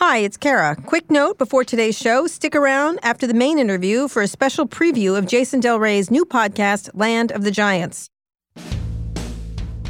Hi, it's Kara. Quick note before today's show stick around after the main interview for a special preview of Jason Del Rey's new podcast, Land of the Giants.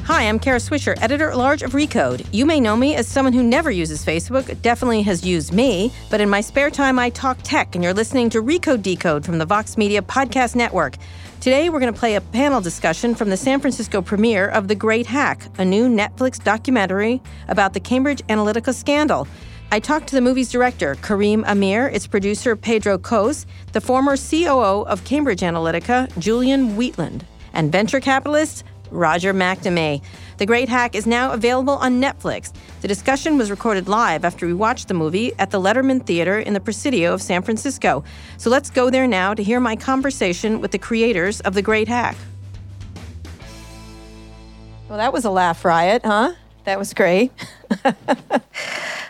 Hi, I'm Kara Swisher, editor at large of Recode. You may know me as someone who never uses Facebook, definitely has used me, but in my spare time, I talk tech, and you're listening to Recode Decode from the Vox Media Podcast Network. Today, we're going to play a panel discussion from the San Francisco premiere of The Great Hack, a new Netflix documentary about the Cambridge Analytica scandal. I talked to the movie's director, Karim Amer, its producer, Pedro Kos, the former COO of Cambridge Analytica, Julian Wheatland, and venture capitalist, Roger McNamee. The Great Hack is now available on Netflix. The discussion was recorded live after we watched the movie at the Letterman Theater in the Presidio of San Francisco. So let's go there now to hear my conversation with the creators of The Great Hack. Well, that was a laugh riot, huh? That was great.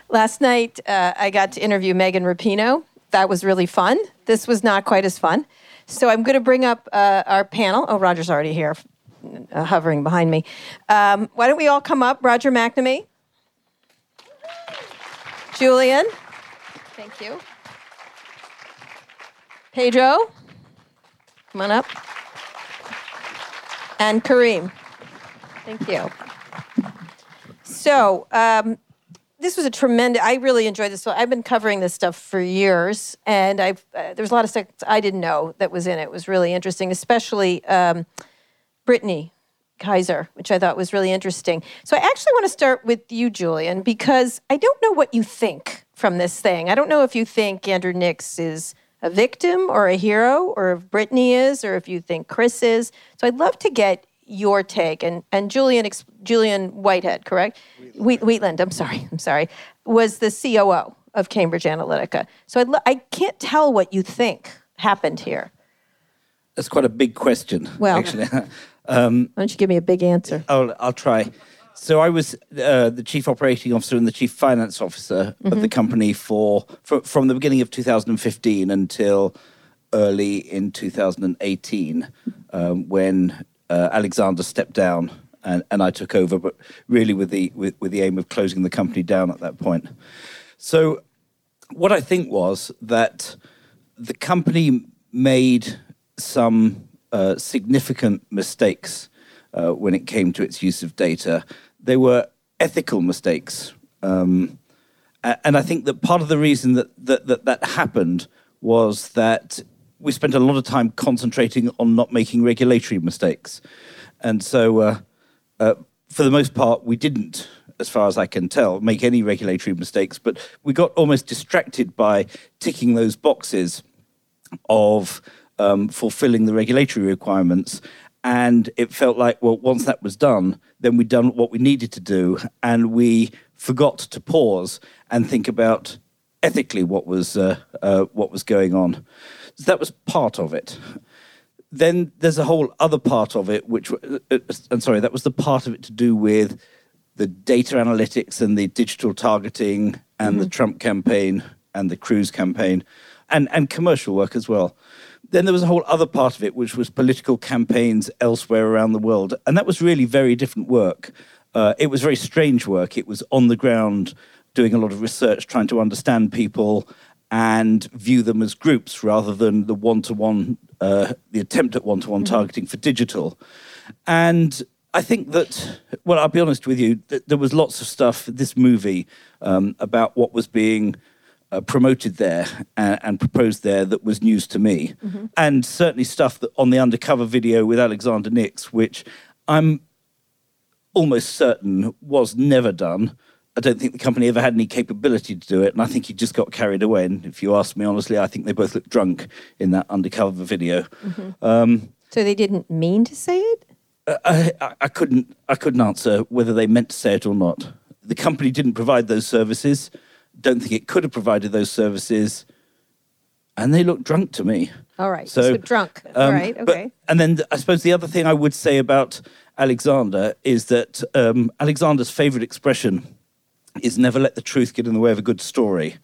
Last night, uh, I got to interview Megan Rapinoe. That was really fun. This was not quite as fun. So I'm going to bring up uh, our panel. Oh, Roger's already here, uh, hovering behind me. Um, why don't we all come up? Roger McNamee. Julian. Thank you. Pedro. Come on up. And Karim. Thank you. So, um, this was a tremendous. I really enjoyed this. I've been covering this stuff for years, and I've uh, there's a lot of stuff I didn't know that was in it. It was really interesting, especially um, Brittany Kaiser, which I thought was really interesting. So I actually want to start with you, Julian, because I don't know what you think from this thing. I don't know if you think Andrew Nix is a victim or a hero, or if Brittany is, or if you think Chris is. So I'd love to get your take and and Julian Julian Whitehead, correct? Wheatland. Wheatland. I'm sorry. I'm sorry. Was the COO of Cambridge Analytica. So I'd, I can't tell what you think happened here. That's quite a big question. Well, actually, um, why don't you give me a big answer? I'll I'll try. So I was uh, the chief operating officer and the chief finance officer mm-hmm. of the company for, for from the beginning of 2015 until early in 2018, um, when uh, Alexander stepped down and, and I took over, but really with the with, with the aim of closing the company down at that point. So what I think was that the company made some uh, significant mistakes uh, when it came to its use of data. They were ethical mistakes. Um, and I think that part of the reason that, that that, that happened was that we spent a lot of time concentrating on not making regulatory mistakes. And so, uh, uh, for the most part, we didn't, as far as I can tell, make any regulatory mistakes, but we got almost distracted by ticking those boxes of um, fulfilling the regulatory requirements. And it felt like, well, once that was done, then we'd done what we needed to do, and we forgot to pause and think about ethically what was uh, uh, what was going on. So that was part of it. Then there's a whole other part of it, which, uh, uh, I'm sorry, that was the part of it to do with the data analytics and the digital targeting and mm-hmm. the Trump campaign and the Cruz campaign and, and commercial work as well. Then there was a whole other part of it, which was political campaigns elsewhere around the world. And that was really very different work. Uh, it was very strange work. It was on the ground doing a lot of research, trying to understand people and view them as groups rather than the one to one, the attempt at one to one targeting for digital. And I think that, well, I'll be honest with you, th- there was lots of stuff, this movie, um, about what was being uh, promoted there and, and, proposed there that was news to me. Mm-hmm. And certainly stuff that on the undercover video with Alexander Nix, which I'm almost certain was never done. I don't think the company ever had any capability to do it, and I think he just got carried away. And if you ask me honestly, I think they both looked drunk in that undercover video. Mm-hmm. Um, so they didn't mean to say it. I, I, I couldn't. I couldn't answer whether they meant to say it or not. The company didn't provide those services. Don't think it could have provided those services, and they looked drunk to me. All right. So, so drunk. Um, All right. Okay. But, and then I suppose the other thing I would say about Alexander is that um, Alexander's favorite expression is never let the truth get in the way of a good story.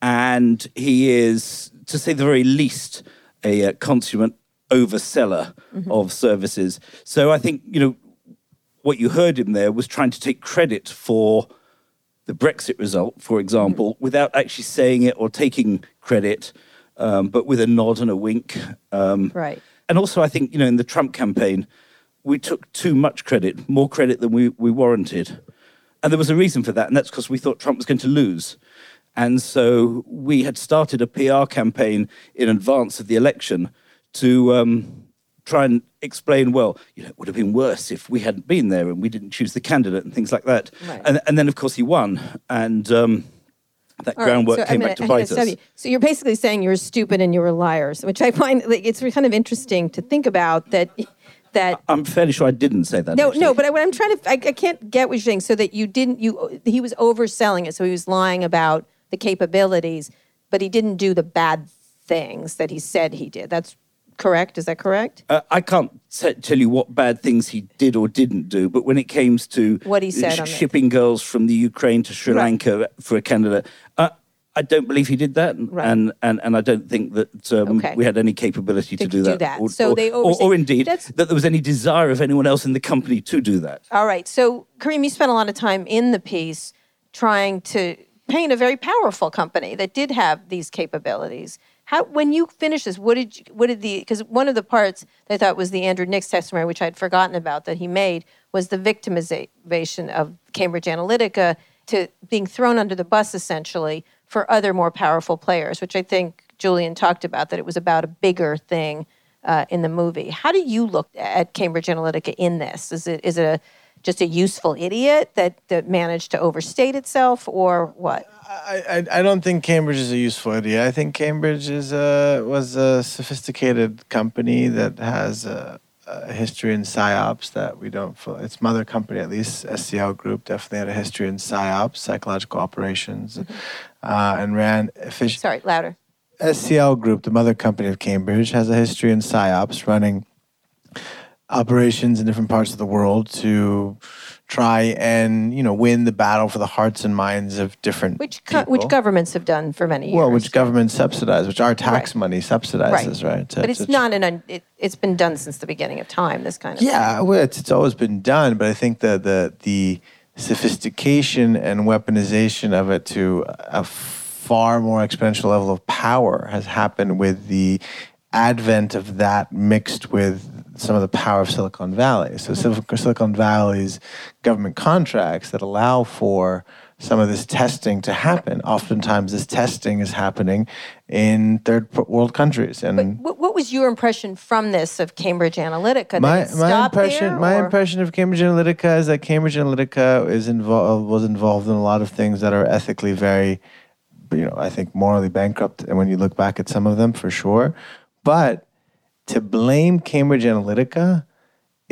And he is, to say the very least, a uh, consummate overseller mm-hmm. of services. So I think, you know, what you heard him there was trying to take credit for the Brexit result, for example, mm-hmm. without actually saying it or taking credit, um, but with a nod and a wink. Um, right. And also, I think, you know, in the Trump campaign, we took too much credit, more credit than we, we warranted. And there was a reason for that, and that's because we thought Trump was going to lose. And so we had started a PR campaign in advance of the election to um, try and explain, well, you know, it would have been worse if we hadn't been there and we didn't choose the candidate and things like that. Right. And, and then, of course, he won. And um, that All groundwork right, so, came back to bite us. So you're basically saying you're stupid and you were liars, which I find like, it's kind of interesting to think about that that I'm fairly sure I didn't say that. No, actually. no, but I, what I'm trying to, I, I, can't get what you're saying. So that you didn't, you he was overselling it. So he was lying about the capabilities, but he didn't do the bad things that he said he did. That's correct. Is that correct? Uh, I can't t- tell you what bad things he did or didn't do, but when it came to what he said, sh- shipping girls from the Ukraine to Sri Lanka for a candidate, uh, I don't believe he did that, right. and, and and I don't think that um, okay. we had any capability to, to do, that. do that. Or, so or, they or, or, indeed That's... that there was any desire of anyone else in the company to do that. All right. So Karim, you spent a lot of time in the piece trying to paint a very powerful company that did have these capabilities. How, when you finished this, what did you, what did the because one of the parts that I thought was the Andrew Nix testimony, which I'd forgotten about that he made, was the victimization of Cambridge Analytica to being thrown under the bus essentially for other more powerful players, which I think Julian talked about, that it was about a bigger thing uh, in the movie. How do you look at Cambridge Analytica in this? Is it is it a, just a useful idiot that, that managed to overstate itself, or what? I, I, I don't think Cambridge is a useful idiot. I think Cambridge is a was a sophisticated company that has a, a history in psyops that we don't. Its mother company, at least SCL Group, definitely had a history in psyops, psychological operations, mm-hmm. Uh, and ran efficient. Sorry, louder. SCL Group, the mother company of Cambridge, has a history in psyops, running operations in different parts of the world to try and you know win the battle for the hearts and minds of different which co- which governments have done for many years. Well, which governments subsidize, which our tax right. money subsidizes, right? right? but it's, it's not an un- it, has been done since the beginning of time. This kind of yeah, thing. well, it's, it's always been done, but I think the the the sophistication and weaponization of it to a far more exponential level of power has happened with the advent of that mixed with some of the power of Silicon Valley. So Silicon Valley's government contracts that allow for some of this testing to happen. Oftentimes, this testing is happening in third world countries. And but what was your impression from this of Cambridge Analytica? My, my impression, there, my impression of Cambridge Analytica is that Cambridge Analytica is involved was involved in a lot of things that are ethically very, you know, I think morally bankrupt. And when you look back at some of them, for sure, but to blame Cambridge Analytica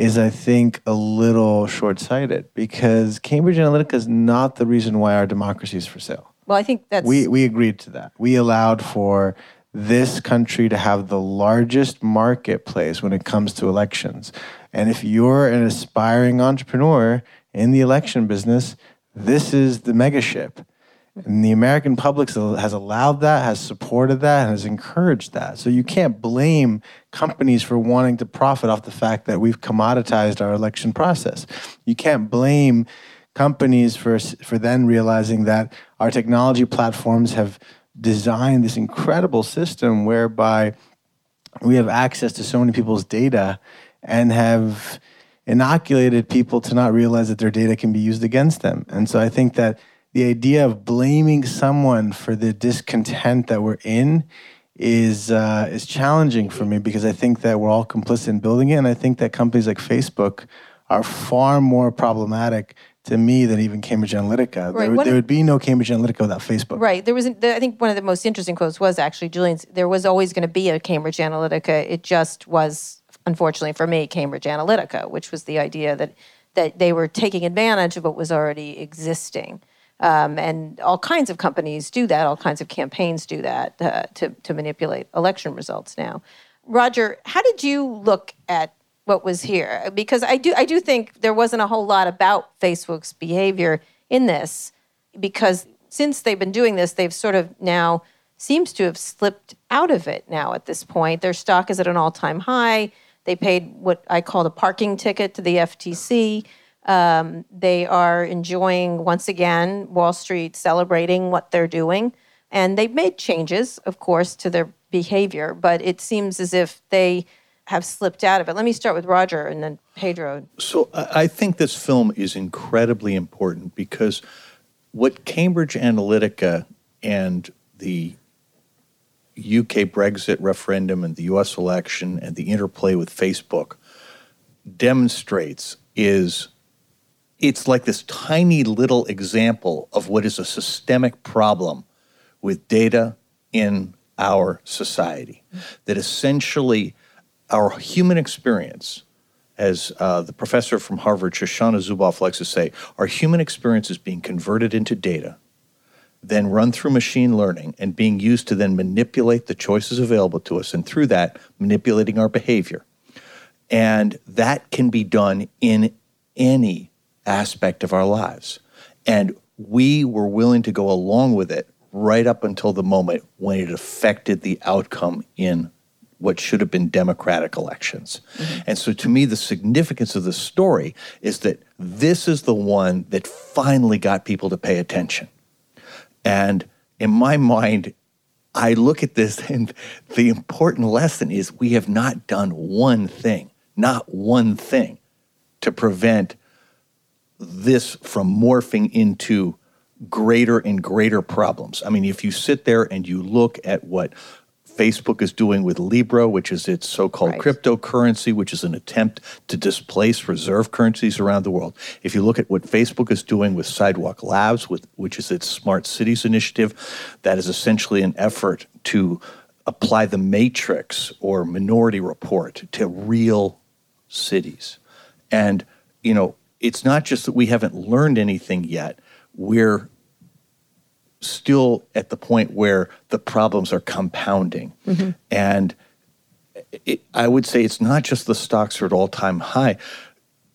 is, I think, a little short sighted because Cambridge Analytica is not the reason why our democracy is for sale. Well, I think that's. We, we agreed to that. We allowed for this country to have the largest marketplace when it comes to elections. And if you're an aspiring entrepreneur in the election business, this is the megaship. And the American public has allowed that, has supported that, and has encouraged that. So you can't blame companies for wanting to profit off the fact that we've commoditized our election process. You can't blame companies for, for then realizing that our technology platforms have designed this incredible system whereby we have access to so many people's data and have inoculated people to not realize that their data can be used against them. And so I think that the idea of blaming someone for the discontent that we're in is uh, is challenging for me because I think that we're all complicit in building it, and I think that companies like Facebook are far more problematic to me than even Cambridge Analytica. Right. There, there would be no Cambridge Analytica without Facebook. Right. There was, the, I think, one of the most interesting quotes was actually Julian's. There was always going to be a Cambridge Analytica. It just was, unfortunately for me, Cambridge Analytica, which was the idea that that they were taking advantage of what was already existing. Um, and all kinds of companies do that. All kinds of campaigns do that uh, to to manipulate election results. Now, Roger, how did you look at what was here? Because I do I do think there wasn't a whole lot about Facebook's behavior in this because since they've been doing this, they've sort of now seems to have slipped out of it now at this point. Their stock is at an all time high. They paid what I call a parking ticket to the FTC. Um, they are enjoying, once again, Wall Street celebrating what they're doing. And they've made changes, of course, to their behavior, but it seems as if they have slipped out of it. Let me start with Roger and then Pedro. So I I think this film is incredibly important because what Cambridge Analytica and the UK Brexit referendum and the US election and the interplay with Facebook demonstrates is it's like this tiny little example of what is a systemic problem with data in our society. That essentially our human experience, as uh, the professor from Harvard, Shoshana Zuboff, likes to say, our human experience is being converted into data, then run through machine learning and being used to then manipulate the choices available to us, and through that, manipulating our behavior. And that can be done in any aspect of our lives. And we were willing to go along with it right up until the moment when it affected the outcome in what should have been democratic elections. Mm-hmm. And so to me, the significance of the story is that this is the one that finally got people to pay attention. And in my mind, I look at this and the important lesson is we have not done one thing, not one thing to prevent this from morphing into greater and greater problems. I mean, if you sit there and you look at what Facebook is doing with Libra, which is its so called Right. cryptocurrency, which is an attempt to displace reserve currencies around the world. If you look at what Facebook is doing with Sidewalk Labs, with, which is its smart cities initiative, that is essentially an effort to apply the matrix or minority report to real cities. And, you know, it's not just that we haven't learned anything yet, we're still at the point where the problems are compounding. Mm-hmm. And it, I would say it's not just the stocks are at all time high.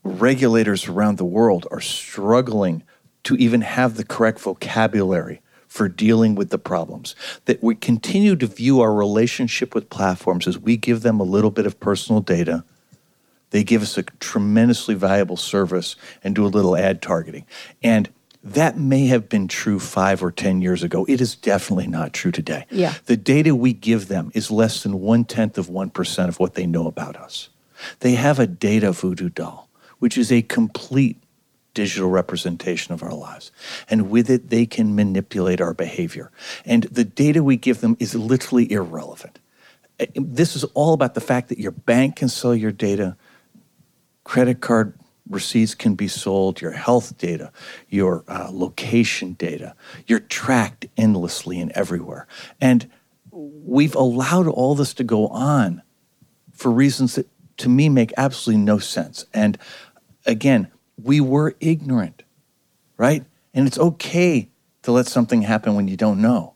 Regulators around the world are struggling to even have the correct vocabulary for dealing with the problems. That we continue to view our relationship with platforms as we give them a little bit of personal data. They give us a tremendously valuable service and do a little ad targeting. And that may have been true five or 10 years ago. It is definitely not true today. Yeah. The data we give them is less than one tenth of 1% of what they know about us. They have a data voodoo doll, which is a complete digital representation of our lives. And with it, they can manipulate our behavior. And the data we give them is literally irrelevant. This is all about the fact that your bank can sell your data, credit card receipts can be sold, your health data, your uh, location data. You're tracked endlessly and everywhere. And we've allowed all this to go on for reasons that to me make absolutely no sense. And again, we were ignorant, right? And it's okay to let something happen when you don't know.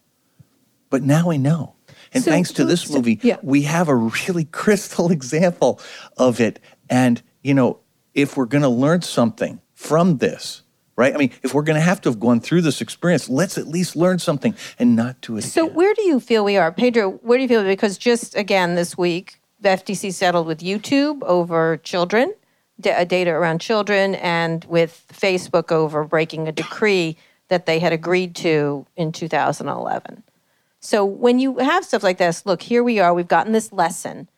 But now we know. And So- thanks to this movie, yeah. we have a really crystal example of it. And, you know, if we're going to learn something from this, right? I mean, if we're going to have to have gone through this experience, let's at least learn something and not do it So again. where do you feel we are, Pedro? Where do you feel? Because just again this week, the FTC settled with YouTube over children, data around children, and with Facebook over breaking a decree that they had agreed to in 2011. So when you have stuff like this, look, here we are. We've gotten this lesson.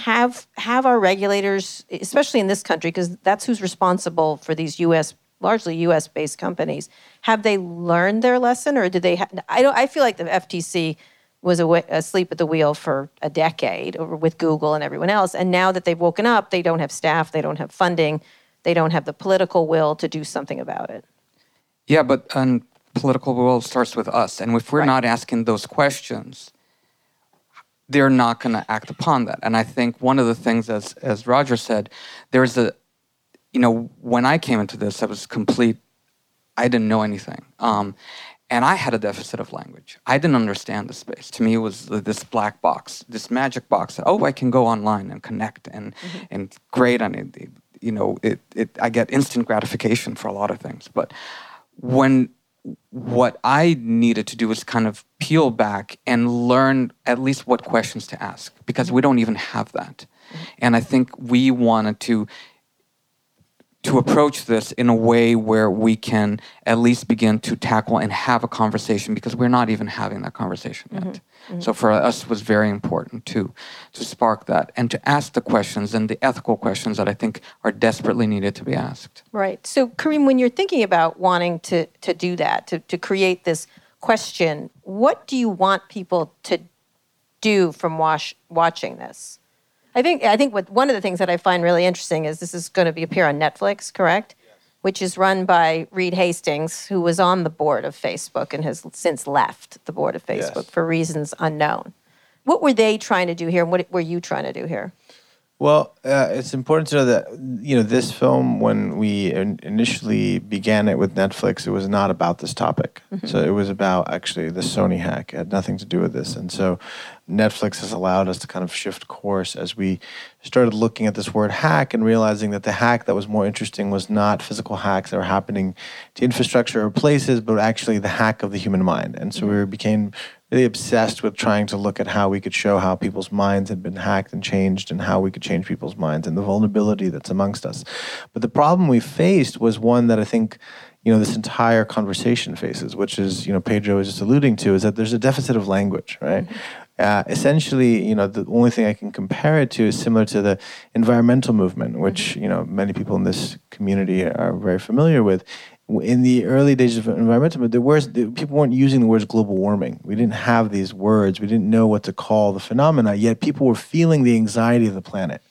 Have have our regulators, especially in this country, because that's who's responsible for these U.S. largely U.S. based companies, have they learned their lesson, or did they? Ha- I don't. I feel like the FTC was asleep at the wheel for a decade with Google and everyone else, and now that they've woken up, they don't have staff, they don't have funding, they don't have the political will to do something about it. Yeah, but um, political will starts with us, and if we're Right. not asking those questions, they're not going to act upon that. And I think one of the things, as as Roger said, there's a, you know, when I came into this, I was complete. I didn't know anything, um, and I had a deficit of language. I didn't understand the space. To me, it was this black box, this magic box. That, oh, I can go online and connect, and and great, and it, it, you know, it, it. I get instant gratification for a lot of things, but when what I needed to do was kind of peel back and learn at least what questions to ask because we don't even have that. Mm-hmm. And I think we wanted to to approach this in a way where we can at least begin to tackle and have a conversation because we're not even having that conversation yet. Mm-hmm. Mm-hmm. So for us it was very important to to spark that and to ask the questions and the ethical questions that I think are desperately needed to be asked. Right. So, Karim, when you're thinking about wanting to to do that, to to create this question, what do you want people to do from wash, watching this? I think I think what one of the things that I find really interesting is this is going to be appear on Netflix, correct? Which is run by Reed Hastings, who was on the board of Facebook and has since left the board of Facebook Yes. for reasons unknown. What were they trying to do here, and what were you trying to do here? Well, uh, it's important to know that you know this film, when we in- initially began it with Netflix, it was not about this topic. So it was about actually the Sony hack. It had nothing to do with this, and so Netflix has allowed us to kind of shift course as we started looking at this word hack and realizing that the hack that was more interesting was not physical hacks that were happening to infrastructure or places, but actually the hack of the human mind. And so we mm-hmm. became really obsessed with trying to look at how we could show how people's minds had been hacked and changed and how we could change people's minds and the vulnerability that's amongst us. But the problem we faced was one that I think you know this entire conversation faces, which is you know Pedro was just alluding to, is that there's a deficit of language, right? Mm-hmm. Uh, essentially, you know, the only thing I can compare it to is similar to the environmental movement, which you know many people in this community are very familiar with. In the early days of environmental movement, there was people weren't using the words global warming. We didn't have these words. We didn't know what to call the phenomena. Yet people were feeling the anxiety of the planet.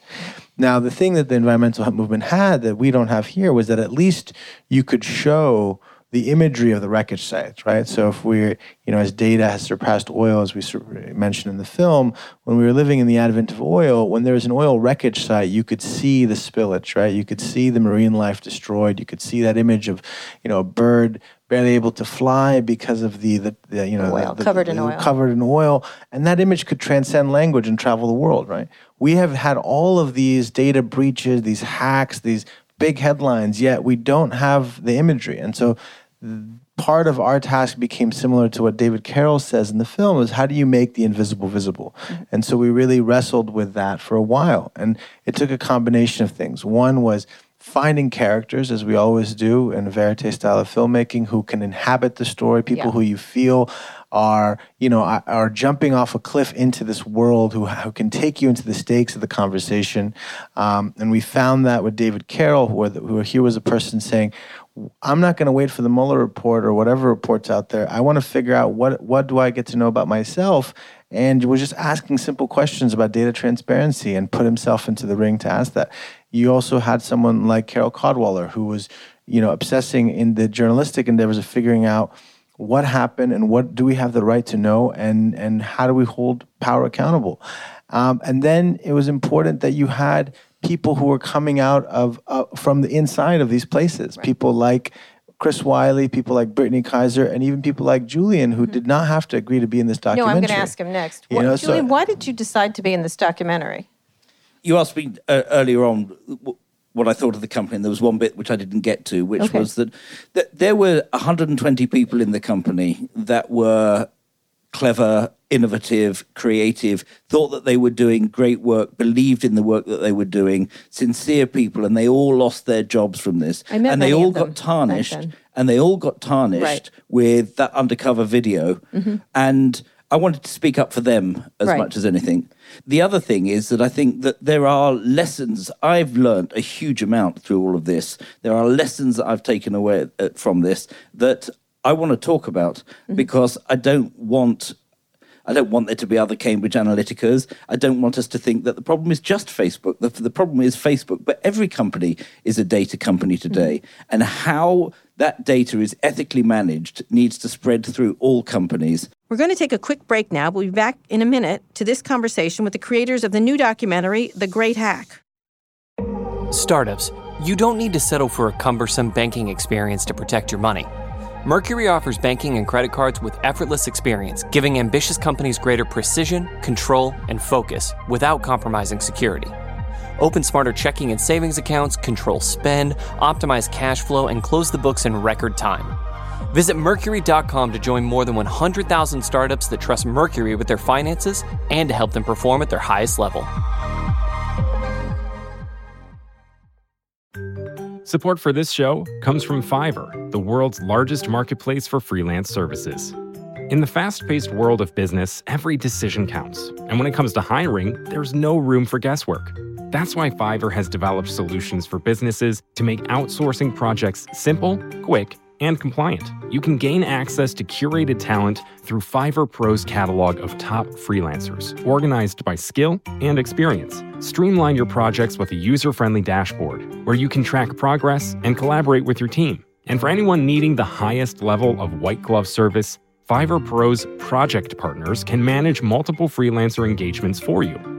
Now, the thing that the environmental movement had that we don't have here was that at least you could show the imagery of the wreckage sites, right? So if we're, you know, as data has surpassed oil, as we mentioned in the film, when we were living in the advent of oil, when there was an oil wreckage site, you could see the spillage, right? You could see the marine life destroyed. You could see that image of, you know, a bird barely able to fly because of the, the, the you know, Oil, the, the- covered in oil. covered in oil, and that image could transcend language and travel the world, right? We have had all of these data breaches, these hacks, these big headlines, yet we don't have the imagery. And so part of our task became similar to what David Carroll says in the film is how do you make the invisible visible? Mm-hmm. And so we really wrestled with that for a while. And it took a combination of things. One was finding characters, as we always do in a verite style of filmmaking, who can inhabit the story, people Yeah. who you feel are, you know, are, jumping off a cliff into this world, who, who can take you into the stakes of the conversation. Um, and we found that with David Carroll, who, the, who here was a person saying, I'm not going to wait for the Mueller report or whatever reports out there. I want to figure out what what do I get to know about myself, and was just asking simple questions about data transparency and put himself into the ring to ask that. You also had someone like Carole Cadwalladr who was, you know, obsessing in the journalistic endeavors of figuring out what happened and what do we have the right to know and and how do we hold power accountable. Um, and then it was important that you had people who were coming out of uh, from the inside of these places. People like Chris Wylie, people like Brittany Kaiser, and even people like Julian, who did not have to agree to be in this Mm-hmm. No, documentary. I'm going to ask him next. You What- know, so- Julian, why did you decide to be in this documentary? You asked me uh, earlier on w- what I thought of the company, and there was one bit which I didn't get to, which Okay. was that, that there were 120 people in the company that were clever, innovative, creative, thought that they were doing great work, believed in the work that they were doing, sincere people, and they all lost their jobs from this. And they all got tarnished. And they all got tarnished Right. with that undercover video. And I wanted to speak up for them as Right. much as anything. The other thing is that I think that there are lessons I've learned a huge amount through all of this. There are lessons that I've taken away uh, from this that I want to talk about because I don't want I don't want there to be other Cambridge Analyticas. I don't want us to think that the problem is just Facebook. The, the problem is Facebook, but every company is a data company today. And how that data is ethically managed needs to spread through all companies. We're going to take a quick break now. We'll be back in a minute to this conversation with the creators of the new documentary, The Great Hack. Startups, you don't need to settle for a cumbersome banking experience to protect your money. Mercury offers banking and credit cards with effortless experience, giving ambitious companies greater precision, control, and focus without compromising security. Open smarter checking and savings accounts, control spend, optimize cash flow, and close the books in record time. Visit Mercury.com to join more than 100,000 startups that trust Mercury with their finances and to help them perform at their highest level. Support for this show comes from Fiverr, the world's largest marketplace for freelance services. In the fast paced world of business, every decision counts. And when it comes to hiring, there's no room for guesswork. That's why Fiverr has developed solutions for businesses to make outsourcing projects simple, quick, and compliant. You can gain access to curated talent through Fiverr Pro's catalog of top freelancers, organized by skill and experience. Streamline your projects with a user friendly dashboard where you can track progress and collaborate with your team. And for anyone needing the highest level of white glove service, Fiverr Pro's project partners can manage multiple freelancer engagements for you.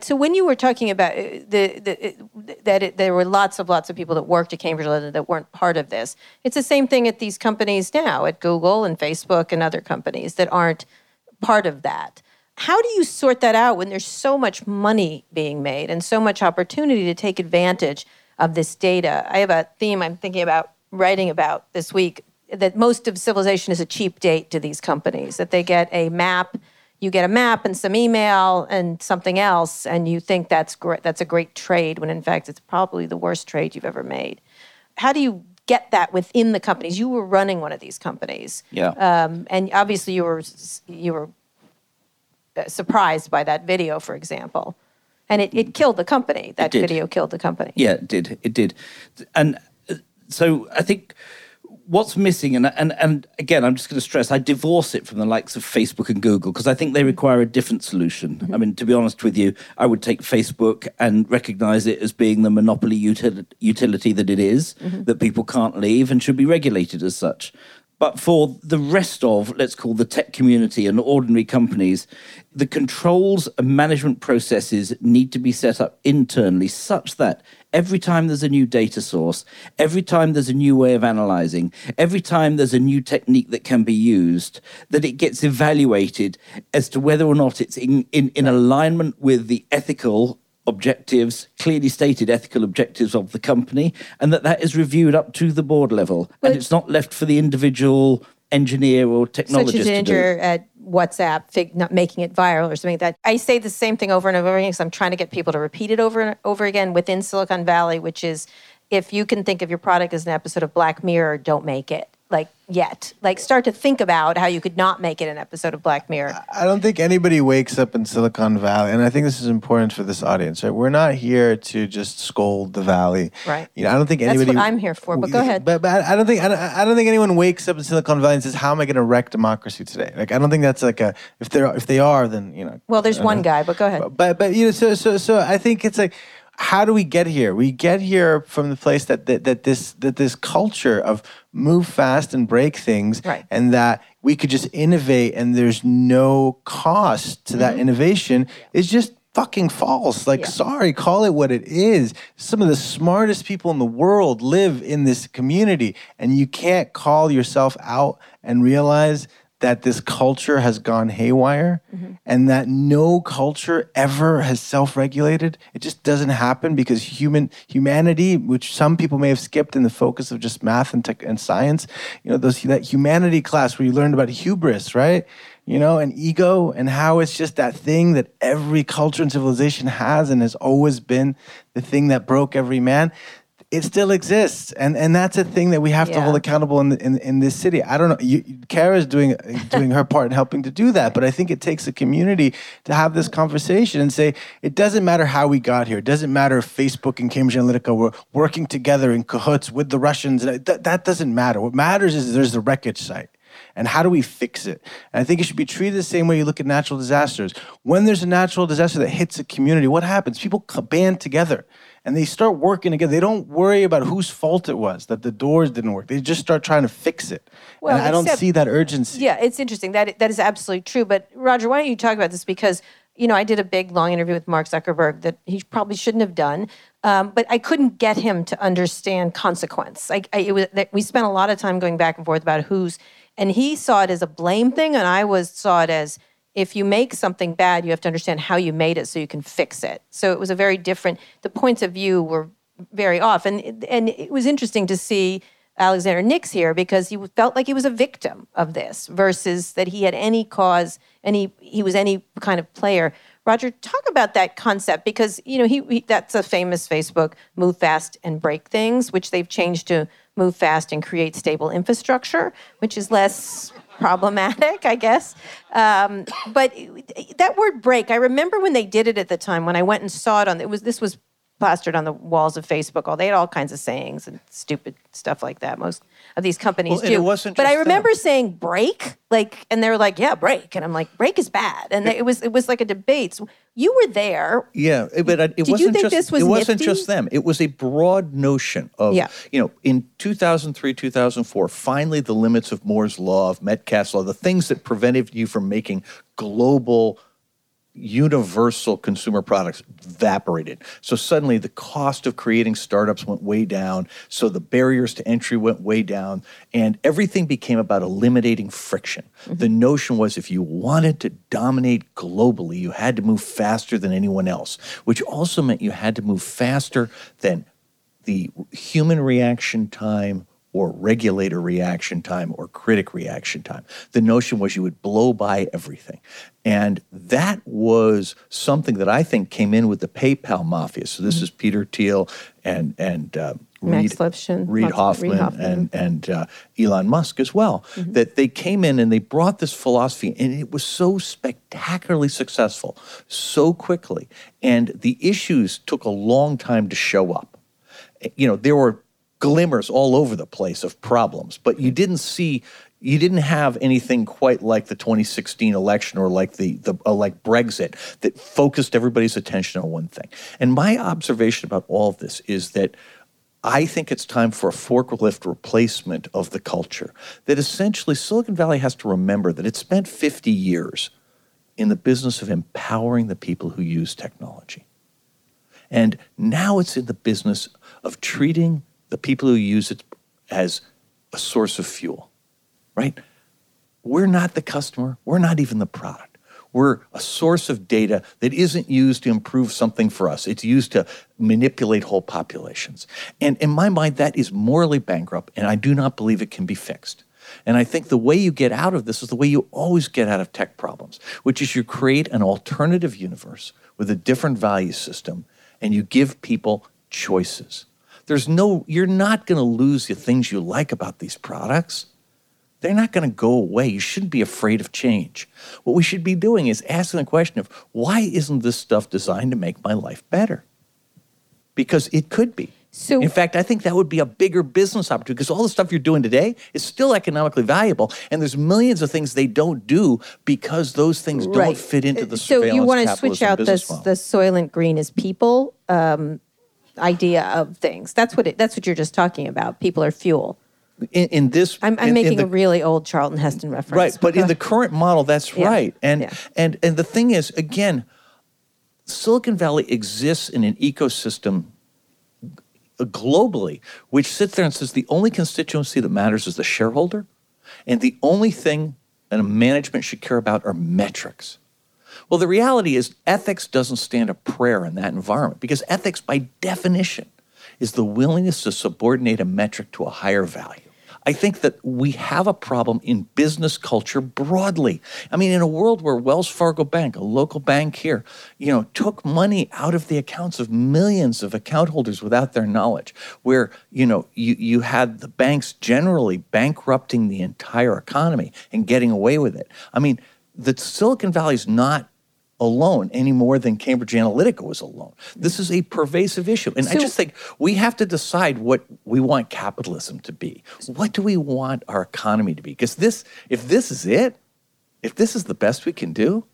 So when you were talking about uh, the, the that it, there were lots of lots of people that worked at Cambridge Analytica that weren't part of this, it's the same thing at these companies now, at Google and Facebook and other companies that aren't part of that. How do you sort that out when there's so much money being made and so much opportunity to take advantage of this data? I have a theme I'm thinking about writing about this week that most of civilization is a cheap date to these companies, that they get a map you get a map and some email and something else, and you think that's great. That's a great trade when in fact it's probably the worst trade you've ever made. How do you get that within the companies? You were running one of these companies, Yeah. um, and obviously you were you were uh, surprised by that video, for example, and it, it killed the company. That video killed the company. Yeah, it did. It did. And uh, so I think what's missing, and and and again, I'm just going to stress, I divorce it from the likes of Facebook and Google because I think they require a different solution. Mm-hmm. I mean, to be honest with you, I would take Facebook and recognize it as being the monopoly util- utility that it is, mm-hmm. that people can't leave and should be regulated as such. But for the rest of, let's call the tech community and ordinary companies, the controls and management processes need to be set up internally such that every time there's a new data source, every time there's a new way of analyzing, every time there's a new technique that can be used, that it gets evaluated as to whether or not it's in, in, in alignment with the ethical objectives, clearly stated ethical objectives of the company, and that that is reviewed up to the board level. and it's not left for the individual engineer or technologist Such as do. at WhatsApp, fig, not making it viral or something like that. I say the same thing over and over again because I'm trying to get people to repeat it over and over again within Silicon Valley, which is if you can think of your product as an episode of Black Mirror, don't make it. Like yet. Like start to think about how you could not make it an episode of Black Mirror. I don't think anybody wakes up in Silicon Valley, and I think this is important for this audience. Right? We're not here to just scold the valley. Right. You know, I don't think anybody That's what I'm here for, but go ahead. But, but I don't think I don't, I don't think anyone wakes up in Silicon Valley and says, "How am I going to wreck democracy today?" Like I don't think that's like a. If they're if they are, then you know. Well, there's one know. guy, but go ahead. But but you know, so so so I think it's like, how do we get here? We get here from the place that that, that this that this culture of move fast and break things, Right. and that we could just innovate and there's no cost to Mm-hmm. that innovation is just fucking false. Like, Yeah. sorry, call it what it is. Some of the smartest people in the world live in this community, and you can't call yourself out and realize that this culture has gone haywire and that no culture ever has self-regulated. It just doesn't happen because human humanity, which some people may have skipped in the focus of just math and tech and science, you know, those that humanity class where you learned about hubris, right? You know, and ego and how it's just that thing that every culture and civilization has and has always been the thing that broke every man it still exists, and and that's a thing that we have to hold accountable in, the, in in this city. I don't know. You, Kara's doing doing her part in helping to do that, but I think it takes a community to have this conversation and say it doesn't matter how we got here. It doesn't matter if Facebook and Cambridge Analytica were working together in cahoots with the Russians. That that doesn't matter. What matters is there's the wreckage site. And how do we fix it? And I think it should be treated the same way you look at natural disasters. When there's a natural disaster that hits a community, what happens? People band together and they start working together. They don't worry about whose fault it was that the doors didn't work. They just start trying to fix it. Well, and I don't see that urgency. Yeah, it's interesting. That that is absolutely true. But Roger, why don't you talk about this? Because you know, I did a big long interview with Mark Zuckerberg that he probably shouldn't have done, um, but I couldn't get him to understand consequence. I, I, it was, that we spent a lot of time going back and forth about who's, and he saw it as a blame thing, and I was saw it as if you make something bad, you have to understand how you made it so you can fix it. So it was a very different. The points of view were very off, and and it was interesting to see Alexander Nix here because he felt like he was a victim of this versus that he had any cause, any he was any kind of player. Roger, talk about that concept because you know he, he that's a famous Facebook move fast and break things, which they've changed to move fast and create stable infrastructure, which is less problematic, I guess. Um, but that word break, I remember when they did it at the time when I went and saw it on it was this was plastered on the walls of Facebook. All they had all kinds of sayings and stupid stuff like that. Most of these companies Well, do. it wasn't but I remember them. saying break, like, and they were like, "Yeah, break," and I'm like, "Break is bad," and it was it was like a debate. So you were there. Yeah, it- but it Did you wasn't think just this was it wasn't just them. It was a broad notion of Yeah. you know in 2003 2004 finally the limits of Moore's law of Metcalfe's law the things that prevented you from making global universal consumer products evaporated. So suddenly the cost of creating startups went way down. So the barriers to entry went way down. And everything became about eliminating friction. Mm-hmm. The notion was if you wanted to dominate globally, you had to move faster than anyone else, which also meant you had to move faster than the human reaction time or regulator reaction time or critic reaction time. The notion was you would blow by everything. And that was something that I think came in with the PayPal mafia. So this is Peter Thiel and, and uh, Max Reed, Levchin, Reid Hoffman, Reid Hoffman. and, and uh, Elon Musk as well, that they came in and they brought this philosophy, and it was so spectacularly successful so quickly. And the issues took a long time to show up you know, there were glimmers all over the place of problems, but you didn't see, you didn't have anything quite like the 2016 election or like the, the uh, like Brexit that focused everybody's attention on one thing. And my observation about all of this is that I think it's time for a forklift replacement of the culture. That essentially Silicon Valley has to remember that it spent 50 years in the business of empowering the people who use technology. And now it's in the business of treating the people who use it as a source of fuel, right? We're not the customer, we're not even the product. We're a source of data that isn't used to improve something for us. It's used to manipulate whole populations. And in my mind, that is morally bankrupt, and I do not believe it can be fixed. And I think the way you get out of this is the way you always get out of tech problems, which is you create an alternative universe with a different value system and you give people choices. There's no, you're not going to lose the things you like about these products. They're not going to go away. You shouldn't be afraid of change. What we should be doing is asking the question of why isn't this stuff designed to make my life better? Because it could be. So- in fact, I think that would be a bigger business opportunity because all the stuff you're doing today is still economically valuable, and there's millions of things they don't do because those things don't fit into the so you want to switch out model. the soylent green as people um, idea of things. That's what it, that's what you're just talking about. People are fuel. in, in this, I'm, I'm in- in making the- a really old Charlton Heston reference. Right, but in the current model, that's Yeah, right. And yeah. and and the thing is, again, Silicon Valley exists in an ecosystem globally, which sits there and says the only constituency that matters is the shareholder, and the only thing and management should care about are metrics. Well, the reality is ethics doesn't stand a prayer in that environment because ethics, by definition, is the willingness to subordinate a metric to a higher value. I think that we have a problem in business culture broadly. I mean, in a world where Wells Fargo Bank, a local bank here, you know, took money out of the accounts of millions of account holders without their knowledge, where, you know, you, you had the banks generally bankrupting the entire economy and getting away with it. I mean, the Silicon Valley is not alone any more than Cambridge Analytica was alone. This is a pervasive issue. And I just think we have to decide what we want capitalism to be. What do we want our economy to be? Because this, if this is it, if this is the best we can do,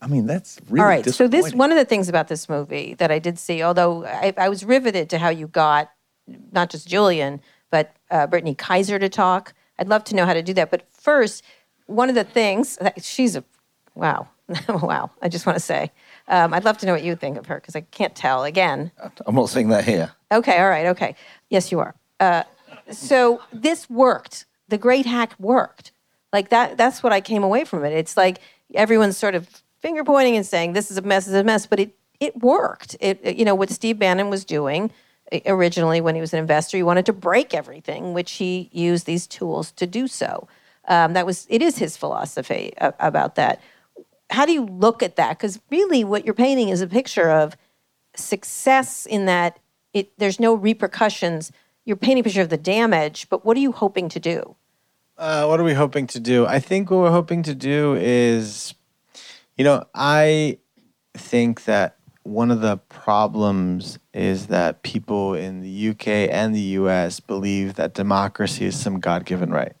I mean, that's really All right. So this one of the things about this movie that I did see, although I, I was riveted to how you got not just Julian but uh, Brittany Kaiser to talk. I'd love to know how to do that. But first, one of the things that she's a wow, wow. I just want to say, um, I'd love to know what you think of her because I can't tell. Again, I'm not saying that here. Okay, all right, okay. Yes, you are. Uh, so this worked. The great hack worked. Like that. That's what I came away from it. It's like everyone's sort of finger pointing and saying this is a mess, this is a mess, but it it worked. It it- you know what Steve Bannon was doing uh, originally when he was an investor. He wanted to break everything, which he used these tools to do so. Um, that was it is his philosophy about that. How do you look at that? Because really, what you're painting is a picture of success in that it there's no repercussions. You're painting a picture of the damage, but what are you hoping to do? Uh, what are we hoping to do? I think what we're hoping to do is, you know, I think that one of the problems is that people in the UK and the US believe that democracy is some God given right.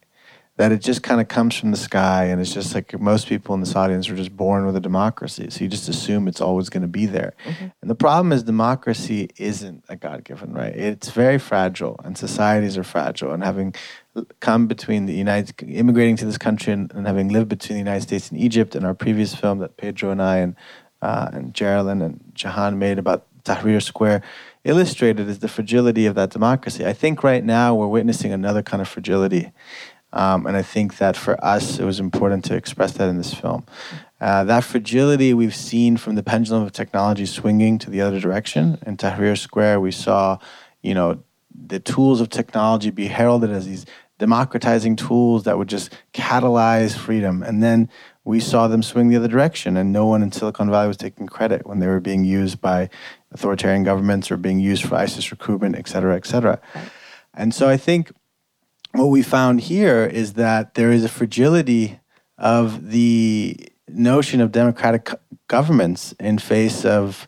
That it just kind of comes from the sky and it's just like most people in this audience are just born with a democracy. So you just assume it's always going to be there. And the problem is democracy isn't a God given right. It's very fragile and societies are fragile. And having come between the United, immigrating to this country and, and having lived between the United States and Egypt in our previous film that Pedro and I and, uh, and Geraldine and Jehane made about Tahrir Square illustrated is the fragility of that democracy. I think right now we're witnessing another kind of fragility. Um, and I think that for us, it was important to express that in this film. Uh, that fragility we've seen from the pendulum of technology swinging to the other direction. In Tahrir Square, we saw, you know, the tools of technology be heralded as these democratizing tools that would just catalyze freedom. And then we saw them swing the other direction, and no one in Silicon Valley was taking credit when they were being used by authoritarian governments or being used for ISIS recruitment, et cetera, et cetera. And so I think what we found here is that there is a fragility of the notion of democratic governments in face of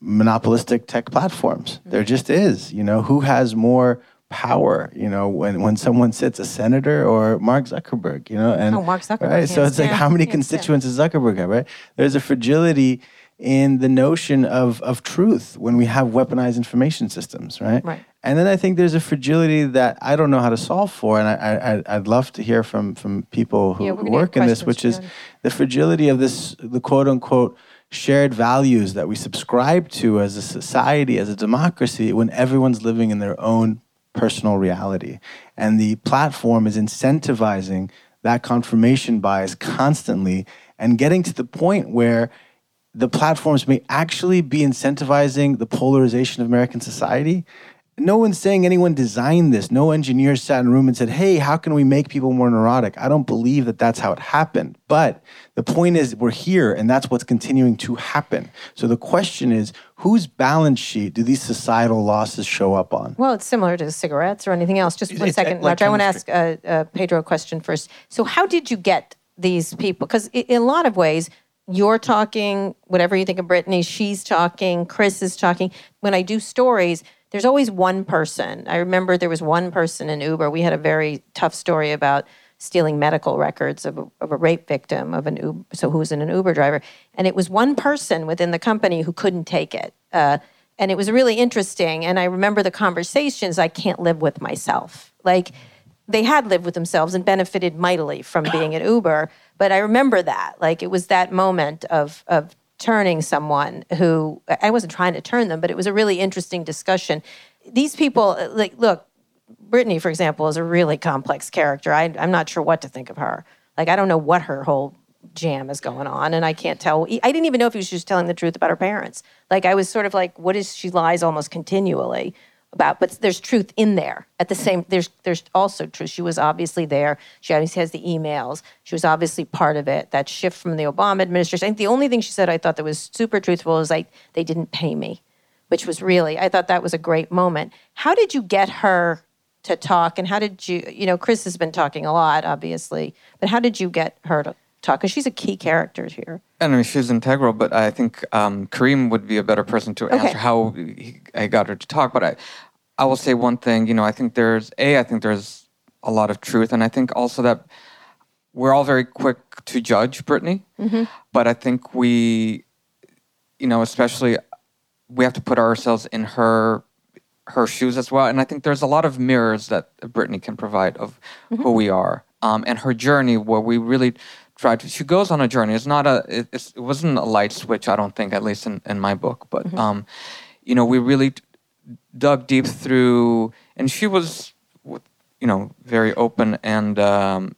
monopolistic tech platforms. Mm-hmm. There just is, you know, who has more power, you know, when, when someone sits a senator or Mark Zuckerberg, you know, and Oh, Mark Zuckerberg, right? So it's like how many hands down. constituents does Zuckerberg have, right? There's a fragility in the notion of of truth when we have weaponized information systems, right? Right. And then I think there's a fragility that I don't know how to solve for, and I, I I'd- I'd love to hear from from people who, Yeah, who work in this, which is the fragility of this the quote unquote shared values that we subscribe to as a society, as a democracy, when everyone's living in their own personal reality, and the platform is incentivizing that confirmation bias constantly, and getting to the point where the platforms may actually be incentivizing the polarization of American society. No one's saying anyone designed this. No engineer sat in a room and said, hey, how can we make people more neurotic? I don't believe that that's how it happened. But the point is, we're here, and that's what's continuing to happen. So the question is, whose balance sheet do these societal losses show up on? Well, it's similar to cigarettes or anything else. Just one It's second, like Roger. I want to ask uh, uh, Pedro a question first. So, how did you get these people? Because in a lot of ways, you're talking, whatever you think of Brittany, she's talking, Chris is talking. When I do stories, there's always one person. I remember there was one person in Uber. We had a very tough story about stealing medical records of a, of a rape victim of an Uber, so who was an Uber driver, and it was one person within the company who couldn't take it. Uh, and it was really interesting. And I remember the conversations. I can't live with myself. Like they had lived with themselves and benefited mightily from being at Uber. But I remember that. Like it was that moment of of turning someone who I wasn't trying to turn them, but it was a really interesting discussion. These people, like, look, Brittany, for example, is a really complex character. I, I'm not sure what to think of her. Like I don't know what her whole jam is going on, and I can't tell. I didn't even know if he was just telling the truth about her parents. Like I was sort of like, what is she lies almost continually about? But there's truth in there. At the same, there's there's also truth. She was obviously there. She obviously has the emails. She was obviously part of it. That shift from the Obama administration. I think the only thing she said I thought that was super truthful is like they didn't pay me, which was really I thought that was a great moment. How did you get her? To talk, and how did you, you know, Chris has been talking a lot, obviously, but how did you get her to talk? Because she's a key character here. And I mean, she's integral, but I think um, Karim would be a better person to answer how he, I got her to talk. But I, I will say one thing. You know, I think there's a. I think there's a lot of truth, and I think also that we're all very quick to judge Brittany. But I think we, you know, especially we have to put ourselves in her her shoes as well. And I think there's a lot of mirrors that Brittany can provide of who we are um, and her journey, where we really try to. She goes on a journey. It's not a. It, it's, it wasn't a light switch. I don't think, at least in, in my book. But um, you know, we really t- dug deep through, and she was, you know, very open and. Um,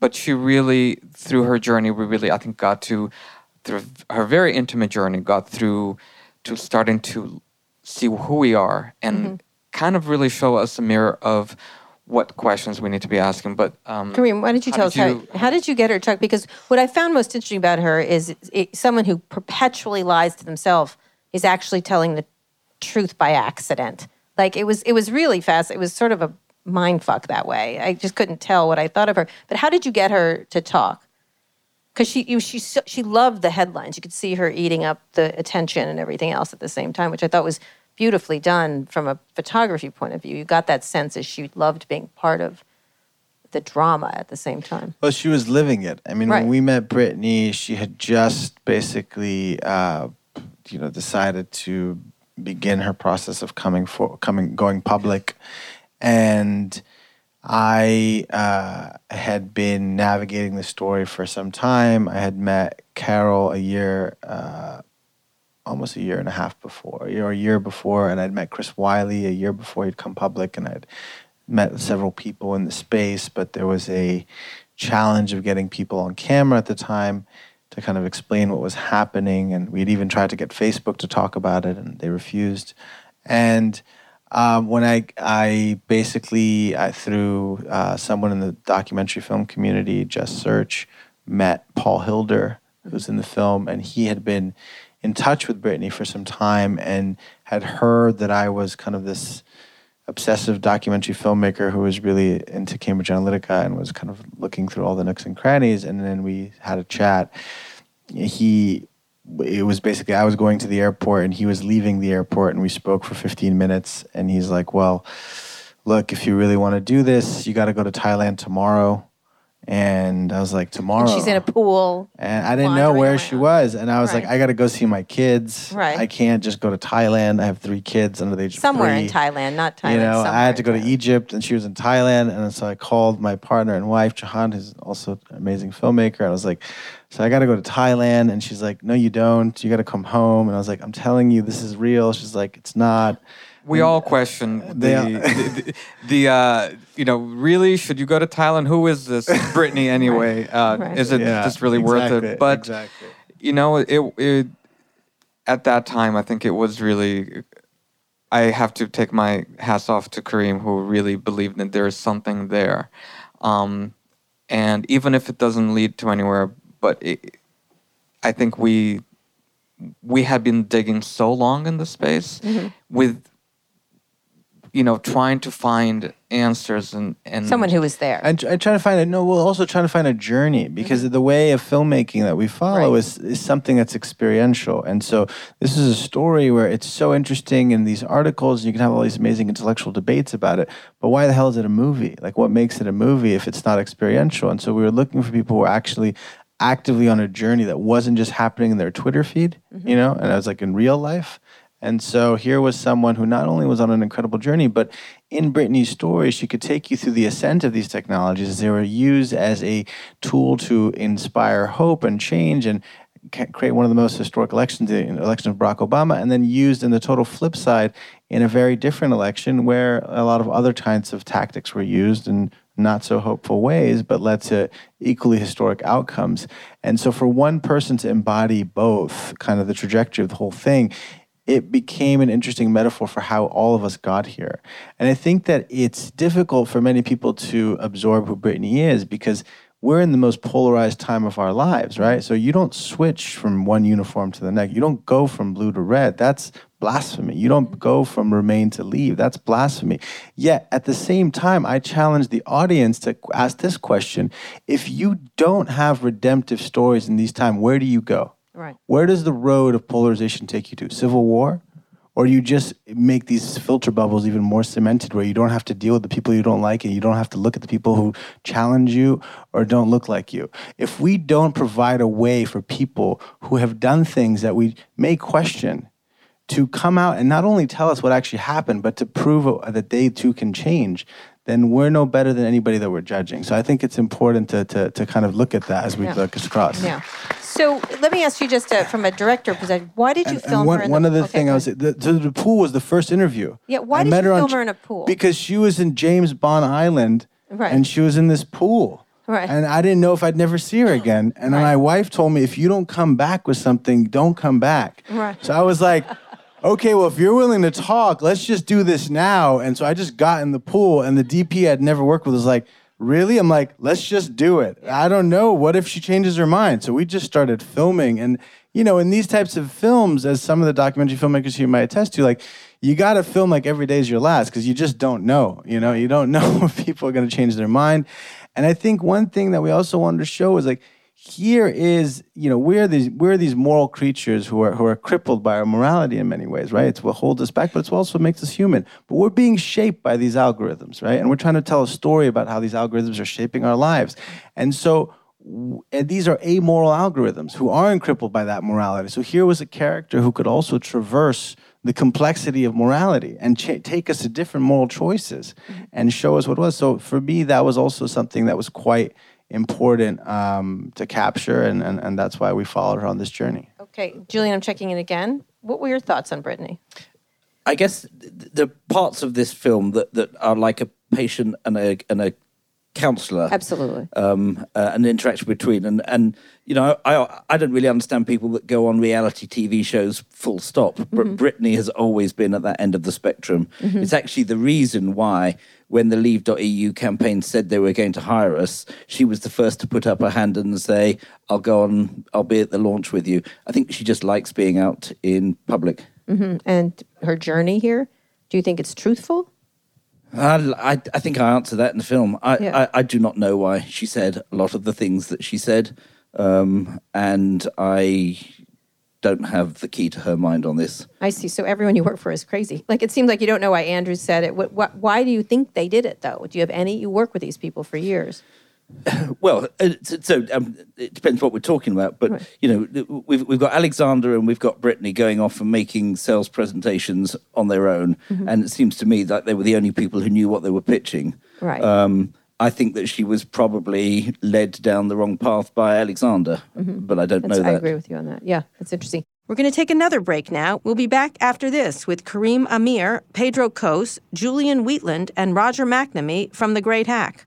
but she really, through her journey, we really, I think, got to, through her very intimate journey, got through to starting to see who we are and kind of really show us a mirror of what questions we need to be asking. But um, Karim, why don't you tell us you- how, how did you get her to talk? Because what I found most interesting about her is it, someone who perpetually lies to themselves is actually telling the truth by accident. Like it was, it was really fast. It was sort of a mind fuck that way. I just couldn't tell what I thought of her. But how did you get her to talk? Because she, you, she, so- she loved the headlines. You could see her eating up the attention and everything else at the same time, which I thought was beautifully done from a photography point of view. You got that sense as she loved being part of the drama at the same time. Well, she was living it. I mean, Right. when we met Brittany, she had just basically, uh, you know, decided to begin her process of coming for coming going public, and I uh, had been navigating the story for some time. I had met Carole a year, uh, almost a year and a half before, or a year before, and I'd met Chris Wylie a year before he'd come public, and I'd met several people in the space, but there was a challenge of getting people on camera at the time to kind of explain what was happening. And we'd even tried to get Facebook to talk about it, and they refused. And um, when I, I basically, I, through uh, someone in the documentary film community, Just Search, met Paul Hilder, who's in the film, and he had been in touch with Brittany for some time and had heard that I was kind of this obsessive documentary filmmaker who was really into Cambridge Analytica and was kind of looking through all the nooks and crannies. And then we had a chat. He, it was basically I was going to the airport and he was leaving the airport, and we spoke for 15 minutes. And he's like, "Well, look, if you really want to do this, you got to go to Thailand tomorrow." And I was like, "Tomorrow." She's in a pool. And I didn't know where she was. And I was Right. like, I got to go see my kids. Right. I can't just go to Thailand. I have three kids under the age of three. Somewhere in. Thailand, not Thailand. You know, I had to go to Egypt and she was in Thailand. And so I called my partner and wife, Jehane, who's also an amazing filmmaker. And I was like, so I got to go to Thailand. And she's like, no, you don't. You got to come home. And I was like, I'm telling you, this is real. She's like, it's not. We all question the, are- the, the, the, uh, you know, really, should you go to Thailand? Who is this Brittany anyway? Uh, Right. Is it Yeah, just really worth it? But exactly. you know, it, it at that time, I think it was really. I have to take my hats off to Karim, who really believed that there is something there, um, and even if it doesn't lead to anywhere, but it, I think we we had been digging so long in the space Mm-hmm. with you know trying to find answers and and Someone who was there. And I'm trying to find a no. We're also trying to find a journey mm-hmm. because the way of filmmaking that we follow Right. is is something that's experiential. And so this is a story where it's so interesting in these articles. You can have all these amazing intellectual debates about it. But why the hell is it a movie? Like, what makes it a movie if it's not experiential? And so we were looking for people who were actually actively on a journey that wasn't just happening in their Twitter feed, mm-hmm. you know, and I was like in real life. And so here was someone who not only was on an incredible journey, but in Brittany's story, she could take you through the ascent of these technologies they were used as a tool to inspire hope and change and create one of the most historic elections, the election of Barack Obama, and then used in the total flip side in a very different election where a lot of other kinds of tactics were used and not so hopeful ways, but led to equally historic outcomes. And so, for one person to embody both, kind of the trajectory of the whole thing, it became an interesting metaphor for how all of us got here. And I think that it's difficult for many people to absorb who Brittany is because we're in the most polarized time of our lives, right? So you don't switch from one uniform to the next. You don't go from blue to red. That's blasphemy. You don't go from remain to leave. That's blasphemy. Yet at the same time, I challenge the audience to ask this question if you don't have redemptive stories in these times, where do you go? Right. Where does the road of polarization take you to? Civil war? Or you just make these filter bubbles even more cemented where you don't have to deal with the people you don't like and you don't have to look at the people who challenge you or don't look like you. If we don't provide a way for people who have done things that we may question to come out and not only tell us what actually happened, but to prove that they too can change, then we're no better than anybody that we're judging. So I think it's important to, to, to kind of look at that as we Yeah. look across. Yeah. So let me ask you just uh, from a director perspective, why did you And- film and one, her in one the other okay, thing I was the, so the pool was the first interview. Yeah, why I did met you her film J- her in a pool? Because she was in James Bond Island, Right. and she was in this pool. Right. And I didn't know if I'd never see her again. And then my wife told me, if you don't come back with something, don't come back. Right. So I was like, okay, well, if you're willing to talk, let's just do this now. And so I just got in the pool, and the DP I'd never worked with was like, really? I'm like, let's just do it. I don't know. What if she changes her mind? So we just started filming. And, you know, in these types of films, as some of the documentary filmmakers here might attest to, like, you got to film like every day is your last because you just don't know. You know, you don't know if people are going to change their mind. And I think one thing that we also wanted to show is like, here is you know we're these we're these moral creatures who are who are crippled by our morality in many ways right? It's what holds us back but it's also what makes us human. But we're being shaped by these algorithms right? And we're trying to tell a story about how these algorithms are shaping our lives. And so and these are amoral algorithms who aren't crippled by that morality. So here was a character who could also traverse the complexity of morality and cha- take us to different moral choices and show us what was. So for me that was also something that was quite important um, to capture, and, and, and that's why we followed her on this journey. Okay, Julian, I'm checking in again. What were your thoughts on Brittany? I guess the parts of this film that, that are like a patient and a and a counselor Absolutely. um, uh, an interaction between and and you know I I don't really understand people that go on reality TV shows full stop. Br- Brittany has always been at that end of the spectrum. It's actually the reason why when the Leave.eu campaign said they were going to hire us, she was the first to put up her hand and say, "I'll go on. I'll be at the launch with you." I think she just likes being out in public. And her journey here, do you think it's truthful? I, I, I think I answered that in the film. I, Yeah. I, I do not know why she said a lot of the things that she said, um, and I don't have the key to her mind on this. I see. So everyone you work for is crazy. Like it seems like you don't know why Andrew said it. What, what, why do you think they did it though? Do you have any? You work with these people for years. Well, uh, so, um, it depends what we're talking about, but you know, we've we've got Alexander and we've got Brittany going off and making sales presentations on their own, and it seems to me that they were the only people who knew what they were pitching. Right. Um, I think that she was probably led down the wrong path by Alexander, but I don't That's, know I agree with you on that. Yeah, that's interesting. We're going to take another break now. We'll be back after this with Karim Amer, Pedro Kos, Julian Wheatland, and Roger McNamee from The Great Hack.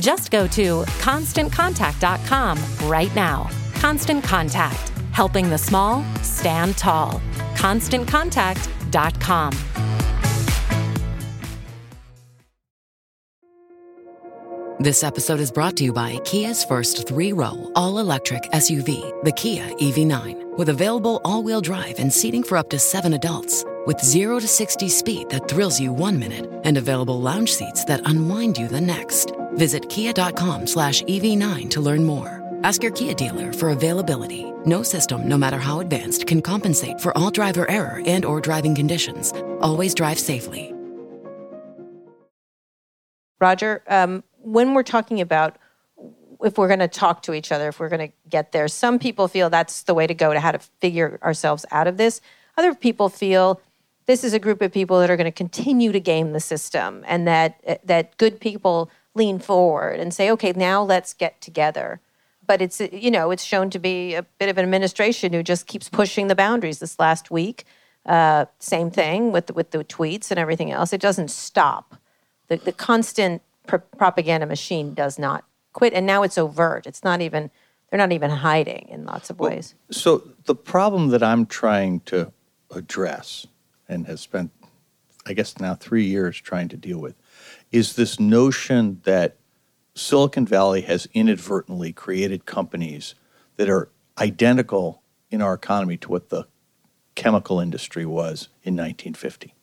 Just go to constantcontact.com right now. Constant Contact, helping the small stand tall. ConstantContact.com. This episode is brought to you by Kia's first three row, all electric SUV, the Kia EV9, with available all wheel drive and seating for up to seven adults. With 0 to 60 speed that thrills you one minute and available lounge seats that unwind you the next. Visit kia.com slash EV9 to learn more. Ask your Kia dealer for availability. No system, no matter how advanced, can compensate for all driver error and or driving conditions. Always drive safely. Roger, um, when we're talking about if we're going to talk to each other, if we're going to get there, some people feel that's the way to go to how to figure ourselves out of this. Other people feel this is a group of people that are going to continue to game the system and that that good people lean forward and say, okay, now let's get together. But it's you know it's shown to be a bit of an administration who just keeps pushing the boundaries. This last week, uh, same thing with the, with the tweets and everything else. It doesn't stop. The the constant pr- propaganda machine does not quit, and now it's overt. It's not even they're not even hiding in lots of ways. So the problem that I'm trying to address and has spent, I guess, now three years trying to deal with is this notion that Silicon Valley has inadvertently created companies that are identical in our economy to what the chemical industry was in 1950.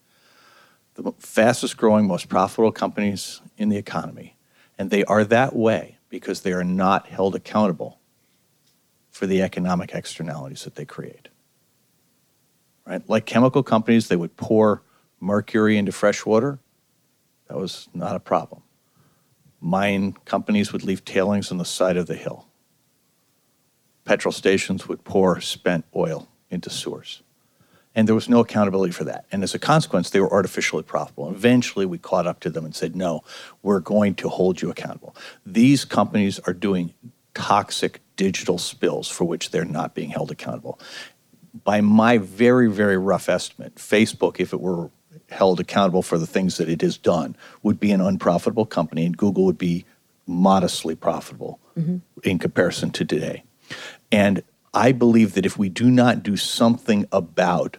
The fastest growing, most profitable companies in the economy. And they are that way because they are not held accountable for the economic externalities that they create right? Like chemical companies, they would pour mercury into fresh water. That was not a problem. Mine companies would leave tailings on the side of the hill. Petrol stations would pour spent oil into sewers. And there was no accountability for that. And as a consequence, they were artificially profitable. And eventually, we caught up to them and said, no, we're going to hold you accountable. These companies are doing toxic digital spills for which they're not being held accountable by my very, very rough estimate, Facebook, if it were held accountable for the things that it has done, would be an unprofitable company, and Google would be modestly profitable mm-hmm. in comparison to today. And I believe that if we do not do something about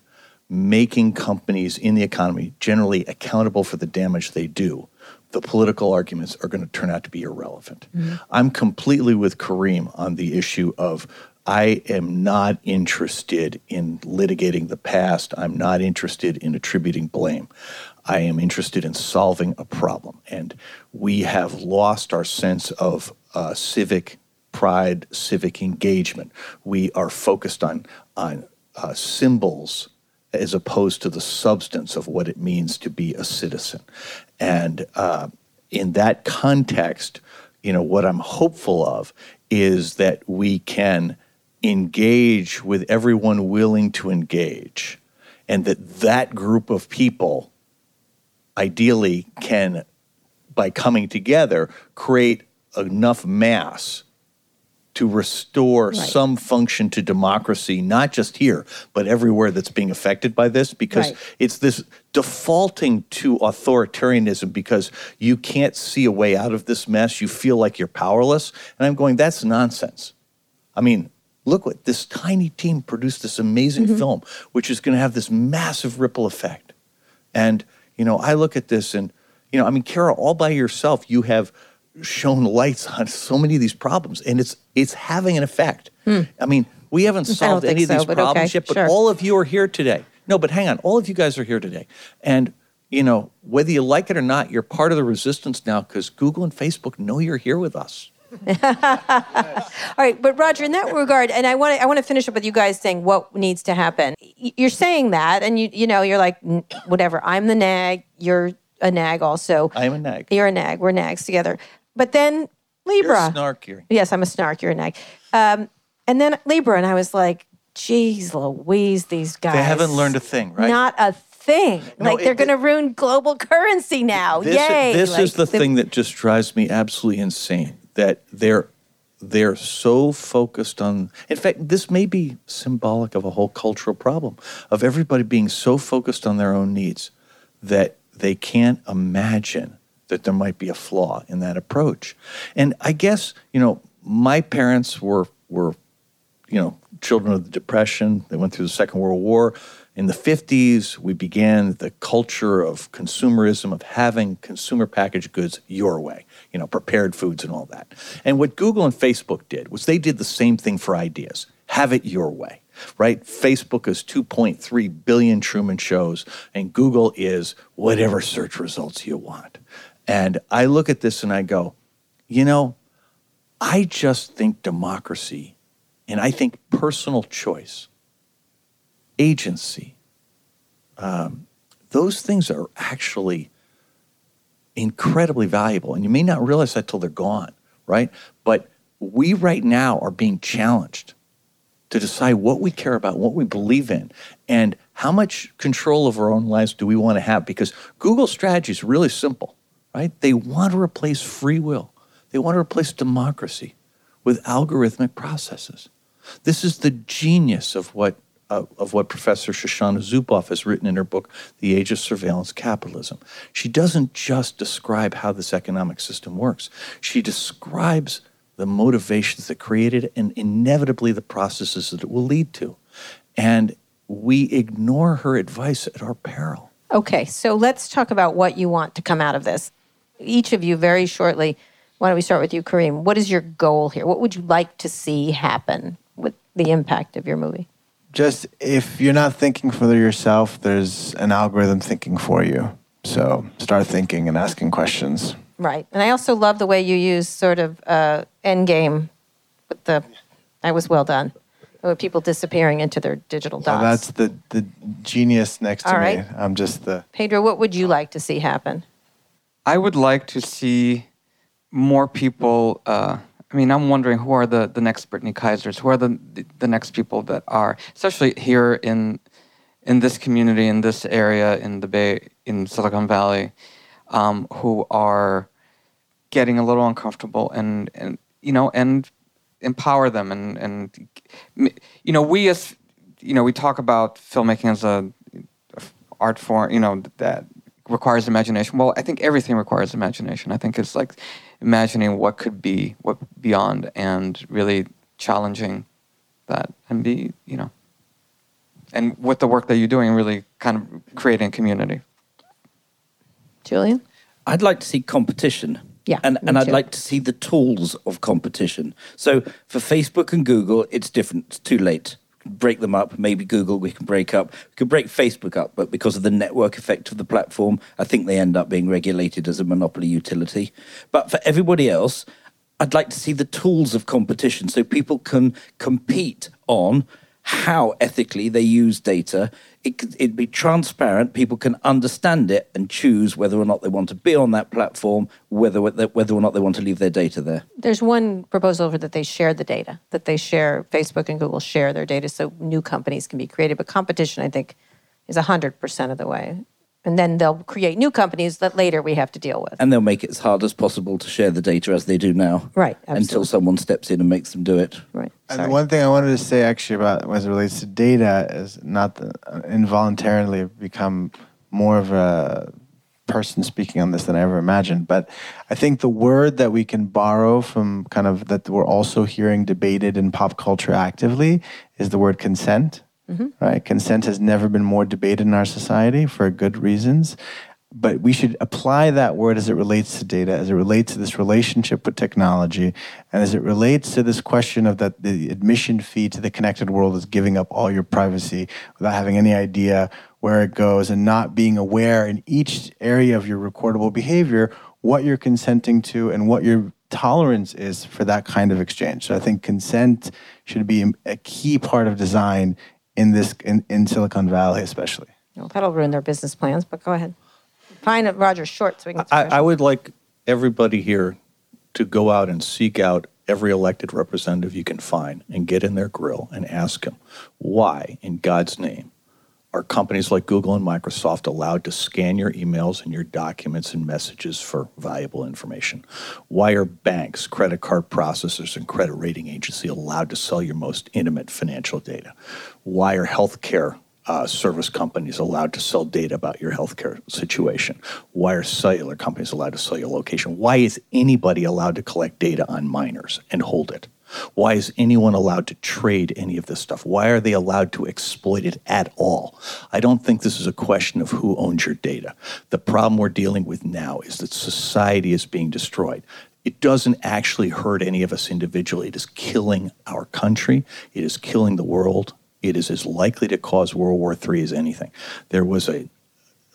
making companies in the economy generally accountable for the damage they do, the political arguments are going to turn out to be irrelevant. Mm-hmm. I'm completely with Karim on the issue of I am not interested in litigating the past. I'm not interested in attributing blame. I am interested in solving a problem. And we have lost our sense of uh, civic pride, civic engagement. We are focused on, on uh, symbols as opposed to the substance of what it means to be a citizen. And uh, in that context, you know, what I'm hopeful of is that we can engage with everyone willing to engage and that that group of people ideally can by coming together create enough mass to restore right. some function to democracy not just here but everywhere that's being affected by this because right. it's this defaulting to authoritarianism because you can't see a way out of this mess you feel like you're powerless and i'm going that's nonsense i mean look what this tiny team produced this amazing mm-hmm. film, which is going to have this massive ripple effect. And, you know, I look at this and, you know, I mean, Kara, all by yourself, you have shown lights on so many of these problems, and it's it's having an effect. Hmm. I mean, we haven't solved any of these problems okay, yet, but sure. all of you are here today. No, but hang on, all of you guys are here today, and you know, whether you like it or not, you're part of the resistance now because Google and Facebook know you're here with us. All right, but Roger, in that regard, and I want to I want to finish up with you guys saying what needs to happen. You're saying that, and you you know you're like whatever. I'm the nag. You're a nag also. I am a nag. You're a nag. We're nags together. But then Libra. You're snark here. Yes, I'm a snark. You're a nag. Um, and then Libra, and I was like, "Geez, Louise, these guys. They haven't learned a thing, right? Not a thing. No, like they're going to ruin global currency now. This, Yay! This like, is the, the thing that just drives me absolutely insane that they're they're so focused on in fact this may be symbolic of a whole cultural problem of everybody being so focused on their own needs that they can't imagine that there might be a flaw in that approach. And i guess you know my parents were were you know children of the depression. They went through the second world war. In the 50s, we began the culture of consumerism, of having consumer packaged goods your way, you know, prepared foods and all that. And what Google and Facebook did was they did the same thing for ideas have it your way, right? Facebook is 2.3 billion Truman shows, and Google is whatever search results you want. And I look at this and I go, you know, I just think democracy and I think personal choice, agency, um, those things are actually incredibly valuable. And you may not realize that till they're gone, right? But we right now are being challenged to decide what we care about, what we believe in, and how much control of our own lives do we want to have. Because Google's strategy is really simple, right? They want to replace free will, they want to replace democracy with algorithmic processes. This is the genius of what, uh, of what Professor Shoshana Zuboff has written in her book, The Age of Surveillance Capitalism. She doesn't just describe how this economic system works, she describes the motivations that created it and inevitably the processes that it will lead to. And we ignore her advice at our peril. Okay, so let's talk about what you want to come out of this. Each of you, very shortly, why don't we start with you, Karim? What is your goal here? What would you like to see happen with the impact of your movie? Just if you're not thinking for yourself, there's an algorithm thinking for you. So start thinking and asking questions. Right. And I also love the way you use sort of uh, end game with the, that was well done. With people disappearing into their digital dots. Well, that's the, the genius next to All me. I'm just the. Pedro, what would you like to see happen? I would like to see more people. Uh, I mean, I'm wondering who are the, the next Brittany Kaisers? Who are the, the, the next people that are, especially here in in this community, in this area, in the Bay, in Silicon Valley, um, who are getting a little uncomfortable and, and you know and empower them and and you know we as you know we talk about filmmaking as a art form you know that requires imagination well i think everything requires imagination i think it's like imagining what could be what beyond and really challenging that and be you know and with the work that you're doing really kind of creating community Julian? I'd like to see competition. Yeah, And, and I'd like to see the tools of competition. So for Facebook and Google, it's different. It's too late. Break them up. Maybe Google we can break up. We could break Facebook up, but because of the network effect of the platform, I think they end up being regulated as a monopoly utility. But for everybody else, I'd like to see the tools of competition so people can compete on how ethically they use data. It could, it'd be transparent. People can understand it and choose whether or not they want to be on that platform, whether whether or not they want to leave their data there. There's one proposal that they share the data, that they share, Facebook and Google share their data so new companies can be created. But competition, I think, is 100% of the way. And then they'll create new companies that later we have to deal with. And they'll make it as hard as possible to share the data as they do now. Right, Until someone steps in and makes them do it. Right. And the one thing I wanted to say actually about as it relates to data is not the, uh, involuntarily become more of a person speaking on this than I ever imagined. But I think the word that we can borrow from kind of that we're also hearing debated in pop culture actively is the word consent. Mm-hmm. Right? Consent has never been more debated in our society for good reasons. But we should apply that word as it relates to data, as it relates to this relationship with technology, and as it relates to this question of that the admission fee to the connected world is giving up all your privacy without having any idea where it goes and not being aware in each area of your recordable behavior what you're consenting to and what your tolerance is for that kind of exchange. So I think consent should be a key part of design in this in, in Silicon Valley especially. Well, that'll ruin their business plans, but go ahead. Find Roger, short so we can. I, I would like everybody here to go out and seek out every elected representative you can find and get in their grill and ask them why, in God's name, are companies like Google and Microsoft allowed to scan your emails and your documents and messages for valuable information? Why are banks, credit card processors, and credit rating agencies allowed to sell your most intimate financial data? Why are healthcare uh, service companies allowed to sell data about your healthcare situation? Why are cellular companies allowed to sell your location? Why is anybody allowed to collect data on minors and hold it? Why is anyone allowed to trade any of this stuff? Why are they allowed to exploit it at all? I don't think this is a question of who owns your data. The problem we're dealing with now is that society is being destroyed. It doesn't actually hurt any of us individually. It is killing our country. It is killing the world. It is as likely to cause World War III as anything. There was a,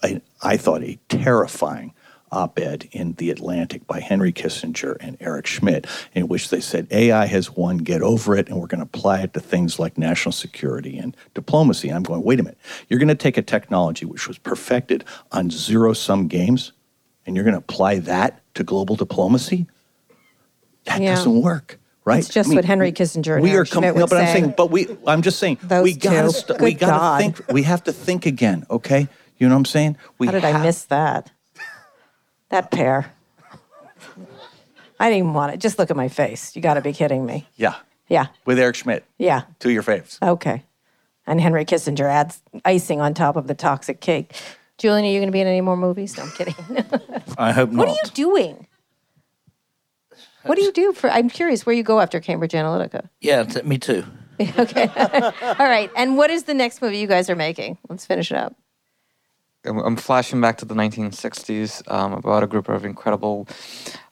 a I thought, a terrifying op ed in The Atlantic by Henry Kissinger and Eric Schmidt, in which they said AI has won, get over it, and we're going to apply it to things like national security and diplomacy. And I'm going, wait a minute, you're going to take a technology which was perfected on zero sum games, and you're going to apply that to global diplomacy? That Yeah. doesn't work. Right? It's just what Henry Kissinger and we are com- no, but I'm saying, but we. I'm just saying, Those we gotta, st- we gotta think. We have to think again. Okay, you know what I'm saying? We How did I miss that? That pair. I didn't even want it. Just look at my face. You got to be kidding me. Yeah, Yeah, with Eric Schmidt. yeah. Two of your faves. Okay. And Henry Kissinger adds icing on top of the toxic cake. Julian, are you going to be in any more movies? No, I'm kidding. I hope not. what are you doing? What do you do for? I'm curious where you go after Cambridge Analytica. Yeah, t- me too. okay. All right. And what is the next movie you guys are making? Let's finish it up. I'm, I'm flashing back to the 1960s um, about a group of incredible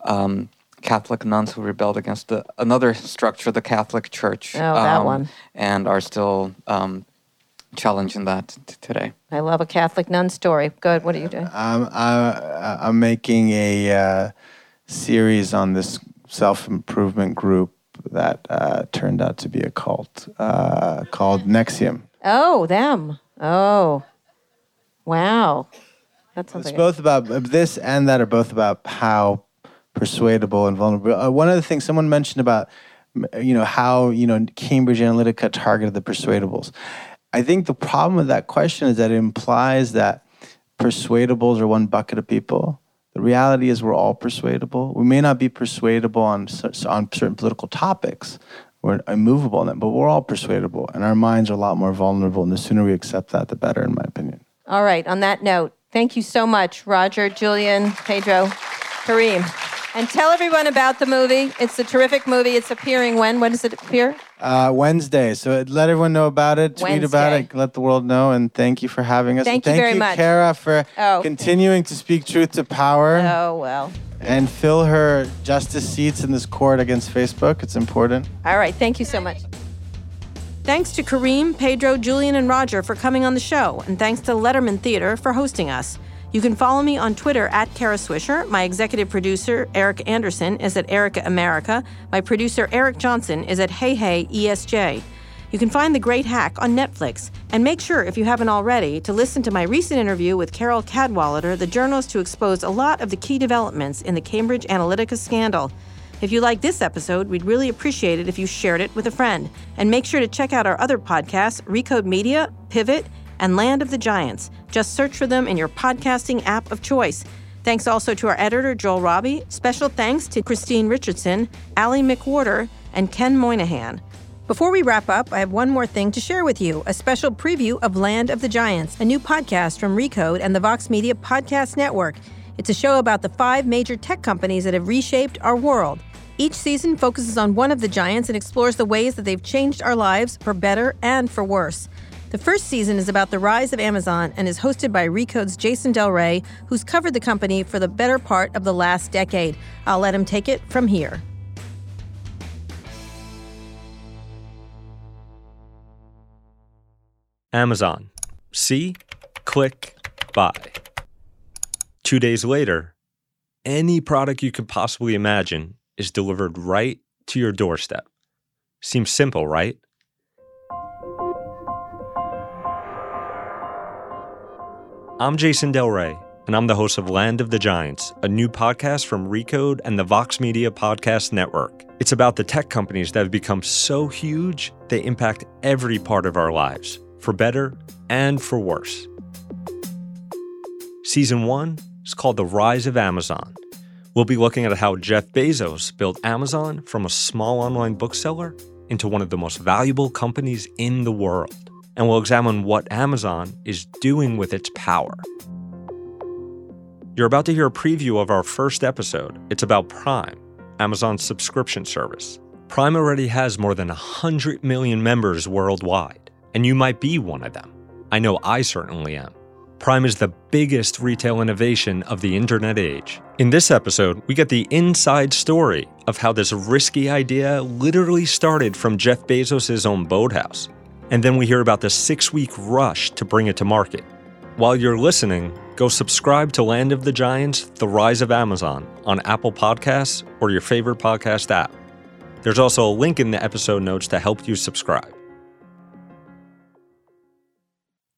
um, Catholic nuns who rebelled against the, another structure, the Catholic Church. Oh, that um, one. And are still um, challenging that t- today. I love a Catholic nun story. Good. What are you doing? I'm, I, I'm making a uh, series on this self improvement group that uh, turned out to be a cult uh, called NXIVM. Oh, them. Oh, wow. That sounds It's like both about this and that are both about how persuadable and vulnerable. Uh, one of the things someone mentioned about, you know, how you know Cambridge Analytica targeted the persuadables. I think the problem with that question is that it implies that persuadables are one bucket of people. The reality is we're all persuadable. We may not be persuadable on on certain political topics. We're immovable on them, but we're all persuadable, and our minds are a lot more vulnerable. And the sooner we accept that, the better, in my opinion. All right. On that note, thank you so much, Roger, Julian, Pedro, Karim. And tell everyone about the movie. It's a terrific movie. It's appearing when? When does it appear? Uh, Wednesday. So let everyone know about it. Tweet about it. Let the world know. And thank you for having us. Thank and you thank very much. Kara, for Oh. continuing to speak truth to power Oh, well. and fill her justice seats in this court against Facebook. It's important. All right. Thank you so much. Thanks to Karim, Pedro, Julian, and Roger for coming on the show, and thanks to Letterman Theater for hosting us. You can follow me on Twitter at Kara Swisher. My executive producer, Eric Anderson, is at Erica America. My producer, Eric Johnson, is at Hey Hey ESJ. You can find The Great Hack on Netflix. And make sure, if you haven't already, to listen to my recent interview with Carole Cadwalladr, the journalist who exposed a lot of the key developments in the Cambridge Analytica scandal. If you like this episode, we'd really appreciate it if you shared it with a friend. And make sure to check out our other podcasts Recode Media, Pivot, and Land of the Giants. Just search for them in your podcasting app of choice. Thanks also to our editor, Joel Robbie. Special thanks to Christine Richardson, Allie McWhorter, and Ken Moynihan. Before we wrap up, I have one more thing to share with you a special preview of Land of the Giants, a new podcast from Recode and the Vox Media Podcast Network. It's a show about the five major tech companies that have reshaped our world. Each season focuses on one of the giants and explores the ways that they've changed our lives for better and for worse. The first season is about the rise of Amazon and is hosted by Recode's Jason Del Rey, who's covered the company for the better part of the last decade. I'll let him take it from here. Amazon. See, click, buy. Two days later, any product you could possibly imagine is delivered right to your doorstep. Seems simple, right? I'm Jason Del Rey, and I'm the host of Land of the Giants, a new podcast from Recode and the Vox Media Podcast Network. It's about the tech companies that have become so huge they impact every part of our lives, for better and for worse. Season 1 is called The Rise of Amazon. We'll be looking at how Jeff Bezos built Amazon from a small online bookseller into one of the most valuable companies in the world. And we'll examine what Amazon is doing with its power. You're about to hear a preview of our first episode. It's about Prime, Amazon's subscription service. Prime already has more than 100 million members worldwide, and you might be one of them. I know I certainly am. Prime is the biggest retail innovation of the internet age. In this episode, we get the inside story of how this risky idea literally started from Jeff Bezos' own boathouse. And then we hear about the six week rush to bring it to market. While you're listening, go subscribe to Land of the Giants The Rise of Amazon on Apple Podcasts or your favorite podcast app. There's also a link in the episode notes to help you subscribe.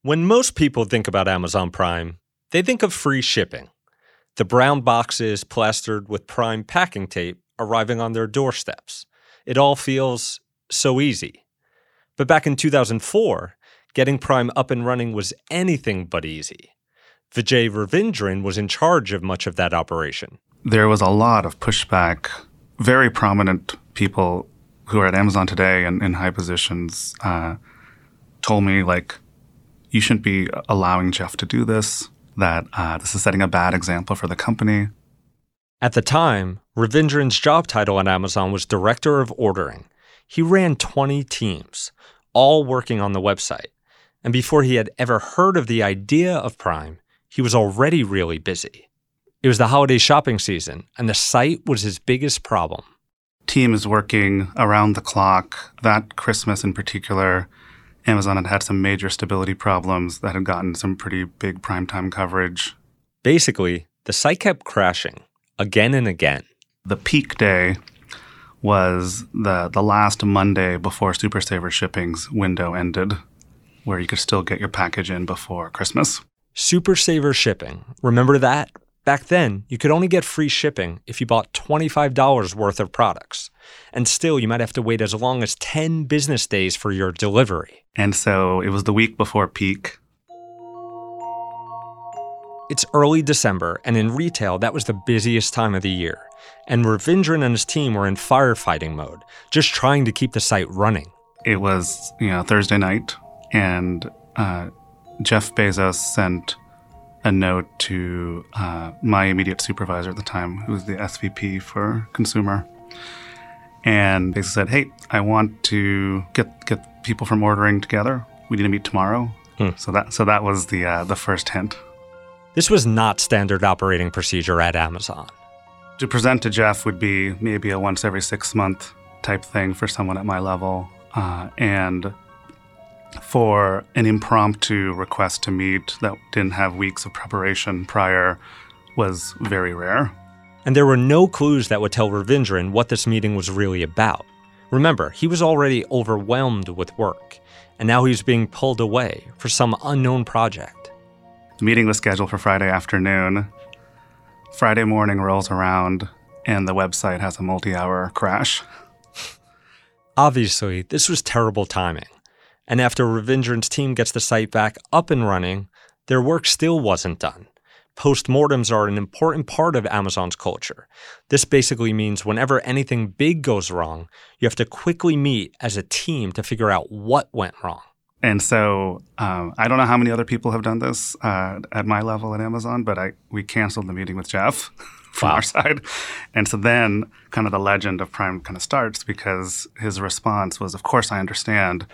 When most people think about Amazon Prime, they think of free shipping. The brown boxes plastered with Prime packing tape arriving on their doorsteps. It all feels so easy. But back in 2004, getting Prime up and running was anything but easy. Vijay Ravindran was in charge of much of that operation. There was a lot of pushback. Very prominent people who are at Amazon today and in high positions uh, told me, like, you shouldn't be allowing Jeff to do this, that uh, this is setting a bad example for the company. At the time, Ravindran's job title at Amazon was Director of Ordering. He ran 20 teams, all working on the website. And before he had ever heard of the idea of Prime, he was already really busy. It was the holiday shopping season, and the site was his biggest problem. Team is working around the clock. That Christmas in particular, Amazon had had some major stability problems that had gotten some pretty big primetime coverage. Basically, the site kept crashing again and again. The peak day was the, the last Monday before Super Saver Shipping's window ended, where you could still get your package in before Christmas. Super Saver Shipping. Remember that? Back then, you could only get free shipping if you bought $25 worth of products. And still, you might have to wait as long as 10 business days for your delivery. And so it was the week before peak. It's early December, and in retail, that was the busiest time of the year. And Ravindran and his team were in firefighting mode, just trying to keep the site running. It was, you know, Thursday night, and uh, Jeff Bezos sent a note to uh, my immediate supervisor at the time, who was the SVP for consumer, and basically said, "Hey, I want to get get people from ordering together. We need to meet tomorrow." Hmm. So that so that was the uh, the first hint. This was not standard operating procedure at Amazon. To present to Jeff would be maybe a once every six month type thing for someone at my level, uh, and for an impromptu request to meet that didn't have weeks of preparation prior was very rare. And there were no clues that would tell Ravindran what this meeting was really about. Remember, he was already overwhelmed with work, and now he was being pulled away for some unknown project. The meeting was scheduled for Friday afternoon. Friday morning rolls around, and the website has a multi hour crash. Obviously, this was terrible timing. And after Ravindran's team gets the site back up and running, their work still wasn't done. Postmortems are an important part of Amazon's culture. This basically means whenever anything big goes wrong, you have to quickly meet as a team to figure out what went wrong. And so um, I don't know how many other people have done this uh, at my level at Amazon, but I we canceled the meeting with Jeff from Wow. our side. And so then kind of the legend of Prime kind of starts because his response was, Of course, I understand,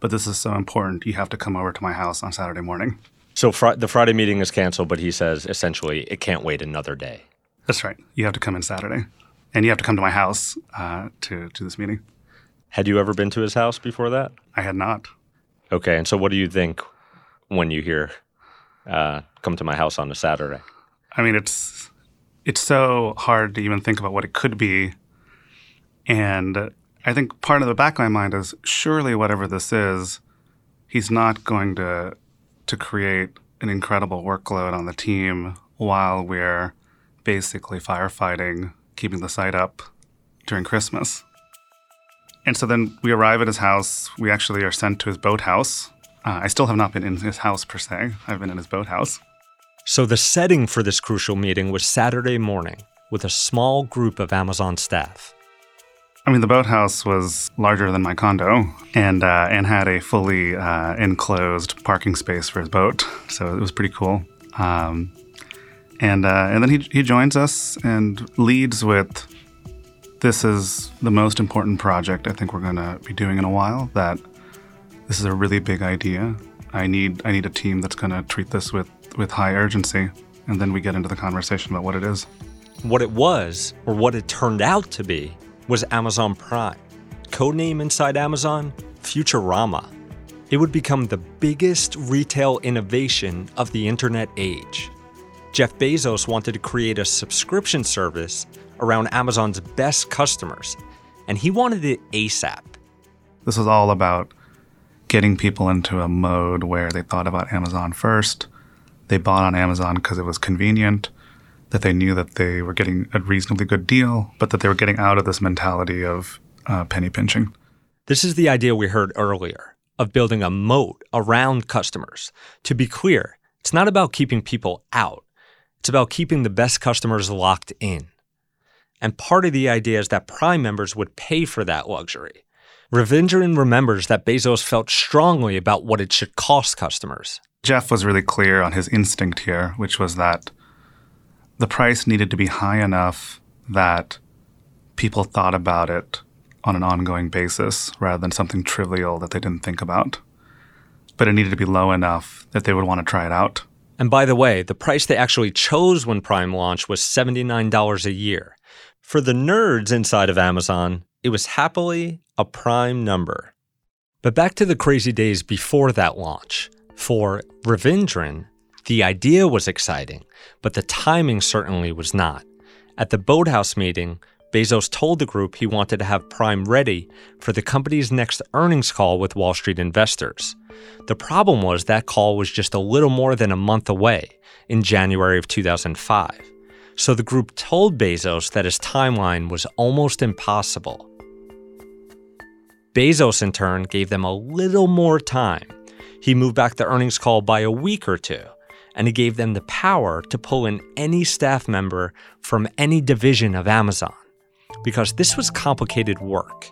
but this is so important. You have to come over to my house on Saturday morning. So fr- the Friday meeting is canceled, but he says essentially it can't wait another day. That's right. You have to come in Saturday. And you have to come to my house uh, to, to this meeting. Had you ever been to his house before that? I had not. Okay, and so what do you think when you hear uh, "come to my house on a Saturday"? I mean, it's it's so hard to even think about what it could be, and I think part of the back of my mind is surely whatever this is, he's not going to to create an incredible workload on the team while we're basically firefighting, keeping the site up during Christmas. And so then we arrive at his house. We actually are sent to his boathouse. Uh, I still have not been in his house per se. I've been in his boathouse. So the setting for this crucial meeting was Saturday morning with a small group of Amazon staff. I mean, the boathouse was larger than my condo and uh, and had a fully uh, enclosed parking space for his boat, so it was pretty cool. Um, and uh, and then he he joins us and leads with this is the most important project I think we're going to be doing in a while. That this is a really big idea. I need I need a team that's going to treat this with with high urgency, and then we get into the conversation about what it is. What it was, or what it turned out to be, was Amazon Prime. Codename inside Amazon, Futurama. It would become the biggest retail innovation of the internet age. Jeff Bezos wanted to create a subscription service around Amazon's best customers, and he wanted it ASAP. This was all about getting people into a mode where they thought about Amazon first. They bought on Amazon because it was convenient, that they knew that they were getting a reasonably good deal, but that they were getting out of this mentality of uh, penny pinching. This is the idea we heard earlier of building a moat around customers. To be clear, it's not about keeping people out, it's about keeping the best customers locked in. And part of the idea is that Prime members would pay for that luxury. Ravindran remembers that Bezos felt strongly about what it should cost customers. Jeff was really clear on his instinct here, which was that the price needed to be high enough that people thought about it on an ongoing basis rather than something trivial that they didn't think about. But it needed to be low enough that they would want to try it out. And by the way, the price they actually chose when Prime launched was $79 a year. For the nerds inside of Amazon, it was happily a prime number. But back to the crazy days before that launch. For Ravindran, the idea was exciting, but the timing certainly was not. At the Boathouse meeting, Bezos told the group he wanted to have Prime ready for the company's next earnings call with Wall Street investors. The problem was that call was just a little more than a month away in January of 2005. So the group told Bezos that his timeline was almost impossible. Bezos, in turn, gave them a little more time. He moved back the earnings call by a week or two, and he gave them the power to pull in any staff member from any division of Amazon. Because this was complicated work.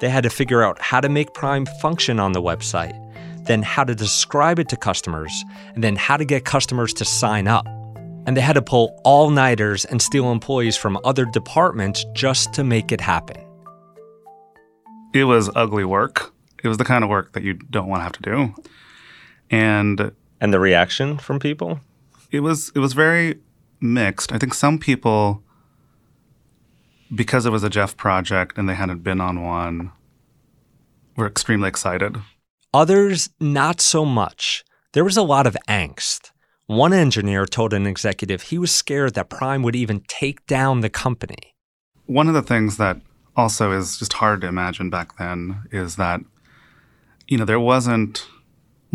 They had to figure out how to make Prime function on the website, then how to describe it to customers, and then how to get customers to sign up. And they had to pull all nighters and steal employees from other departments just to make it happen. It was ugly work. It was the kind of work that you don't want to have to do. And And the reaction from people? it was it was very mixed. I think some people because it was a Jeff project and they hadn't been on one were extremely excited. Others, not so much. There was a lot of angst. One engineer told an executive he was scared that Prime would even take down the company. One of the things that also is just hard to imagine back then is that you know there wasn't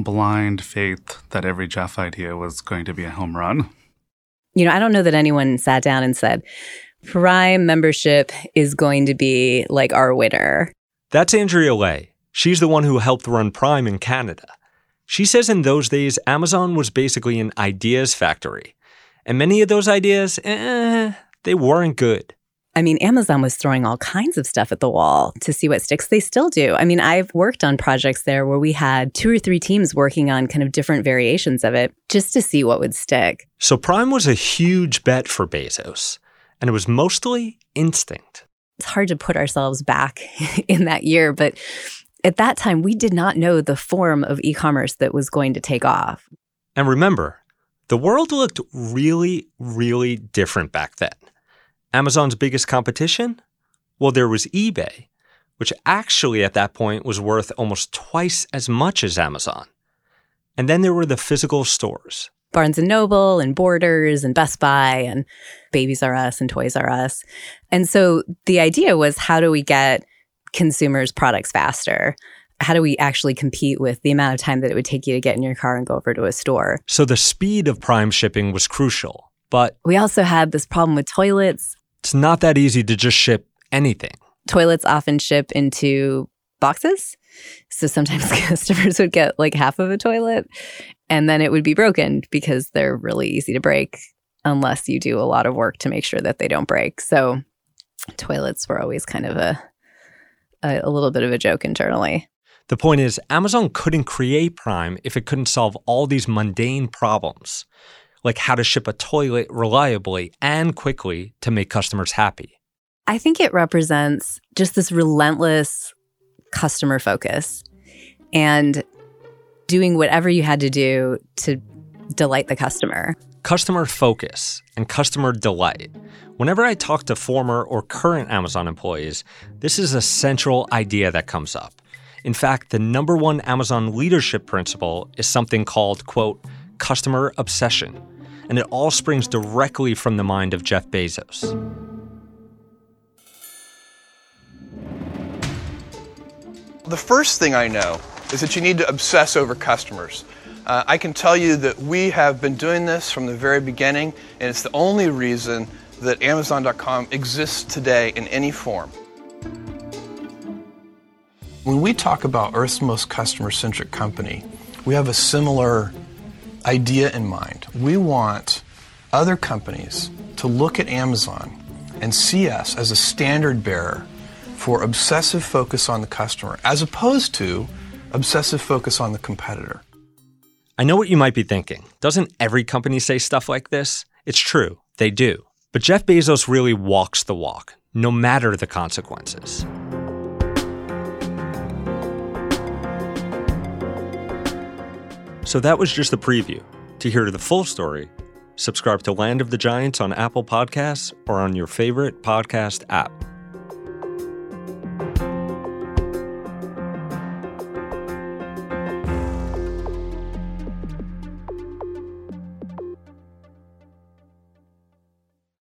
blind faith that every Jeff idea was going to be a home run. You know, I don't know that anyone sat down and said, Prime membership is going to be like our winner. That's Andrea Lay. She's the one who helped run Prime in Canada. She says in those days, Amazon was basically an ideas factory. And many of those ideas, eh, they weren't good. I mean, Amazon was throwing all kinds of stuff at the wall to see what sticks. They still do. I mean, I've worked on projects there where we had two or three teams working on kind of different variations of it just to see what would stick. So Prime was a huge bet for Bezos, and it was mostly instinct. It's hard to put ourselves back in that year, but at that time, we did not know the form of e commerce that was going to take off. And remember, the world looked really, really different back then. Amazon's biggest competition? Well, there was eBay, which actually at that point was worth almost twice as much as Amazon. And then there were the physical stores. Barnes and Noble and Borders and Best Buy and Babies R Us and Toys R Us. And so the idea was how do we get consumers products faster? How do we actually compete with the amount of time that it would take you to get in your car and go over to a store? So the speed of Prime shipping was crucial. But we also had this problem with toilets. It's not that easy to just ship anything. Toilets often ship into boxes. So sometimes customers would get like half of a toilet and then it would be broken because they're really easy to break unless you do a lot of work to make sure that they don't break. So toilets were always kind of a a, a little bit of a joke internally. The point is, Amazon couldn't create Prime if it couldn't solve all these mundane problems, like how to ship a toilet reliably and quickly to make customers happy. I think it represents just this relentless customer focus and doing whatever you had to do to delight the customer. Customer focus and customer delight. Whenever I talk to former or current Amazon employees, this is a central idea that comes up. In fact, the number one Amazon leadership principle is something called, quote, customer obsession. And it all springs directly from the mind of Jeff Bezos. The first thing I know is that you need to obsess over customers. Uh, I can tell you that we have been doing this from the very beginning, and it's the only reason that Amazon.com exists today in any form. When we talk about Earth's most customer centric company, we have a similar idea in mind. We want other companies to look at Amazon and see us as a standard bearer for obsessive focus on the customer, as opposed to obsessive focus on the competitor. I know what you might be thinking. Doesn't every company say stuff like this? It's true, they do. But Jeff Bezos really walks the walk, no matter the consequences. So that was just a preview. To hear the full story, subscribe to Land of the Giants on Apple Podcasts or on your favorite podcast app.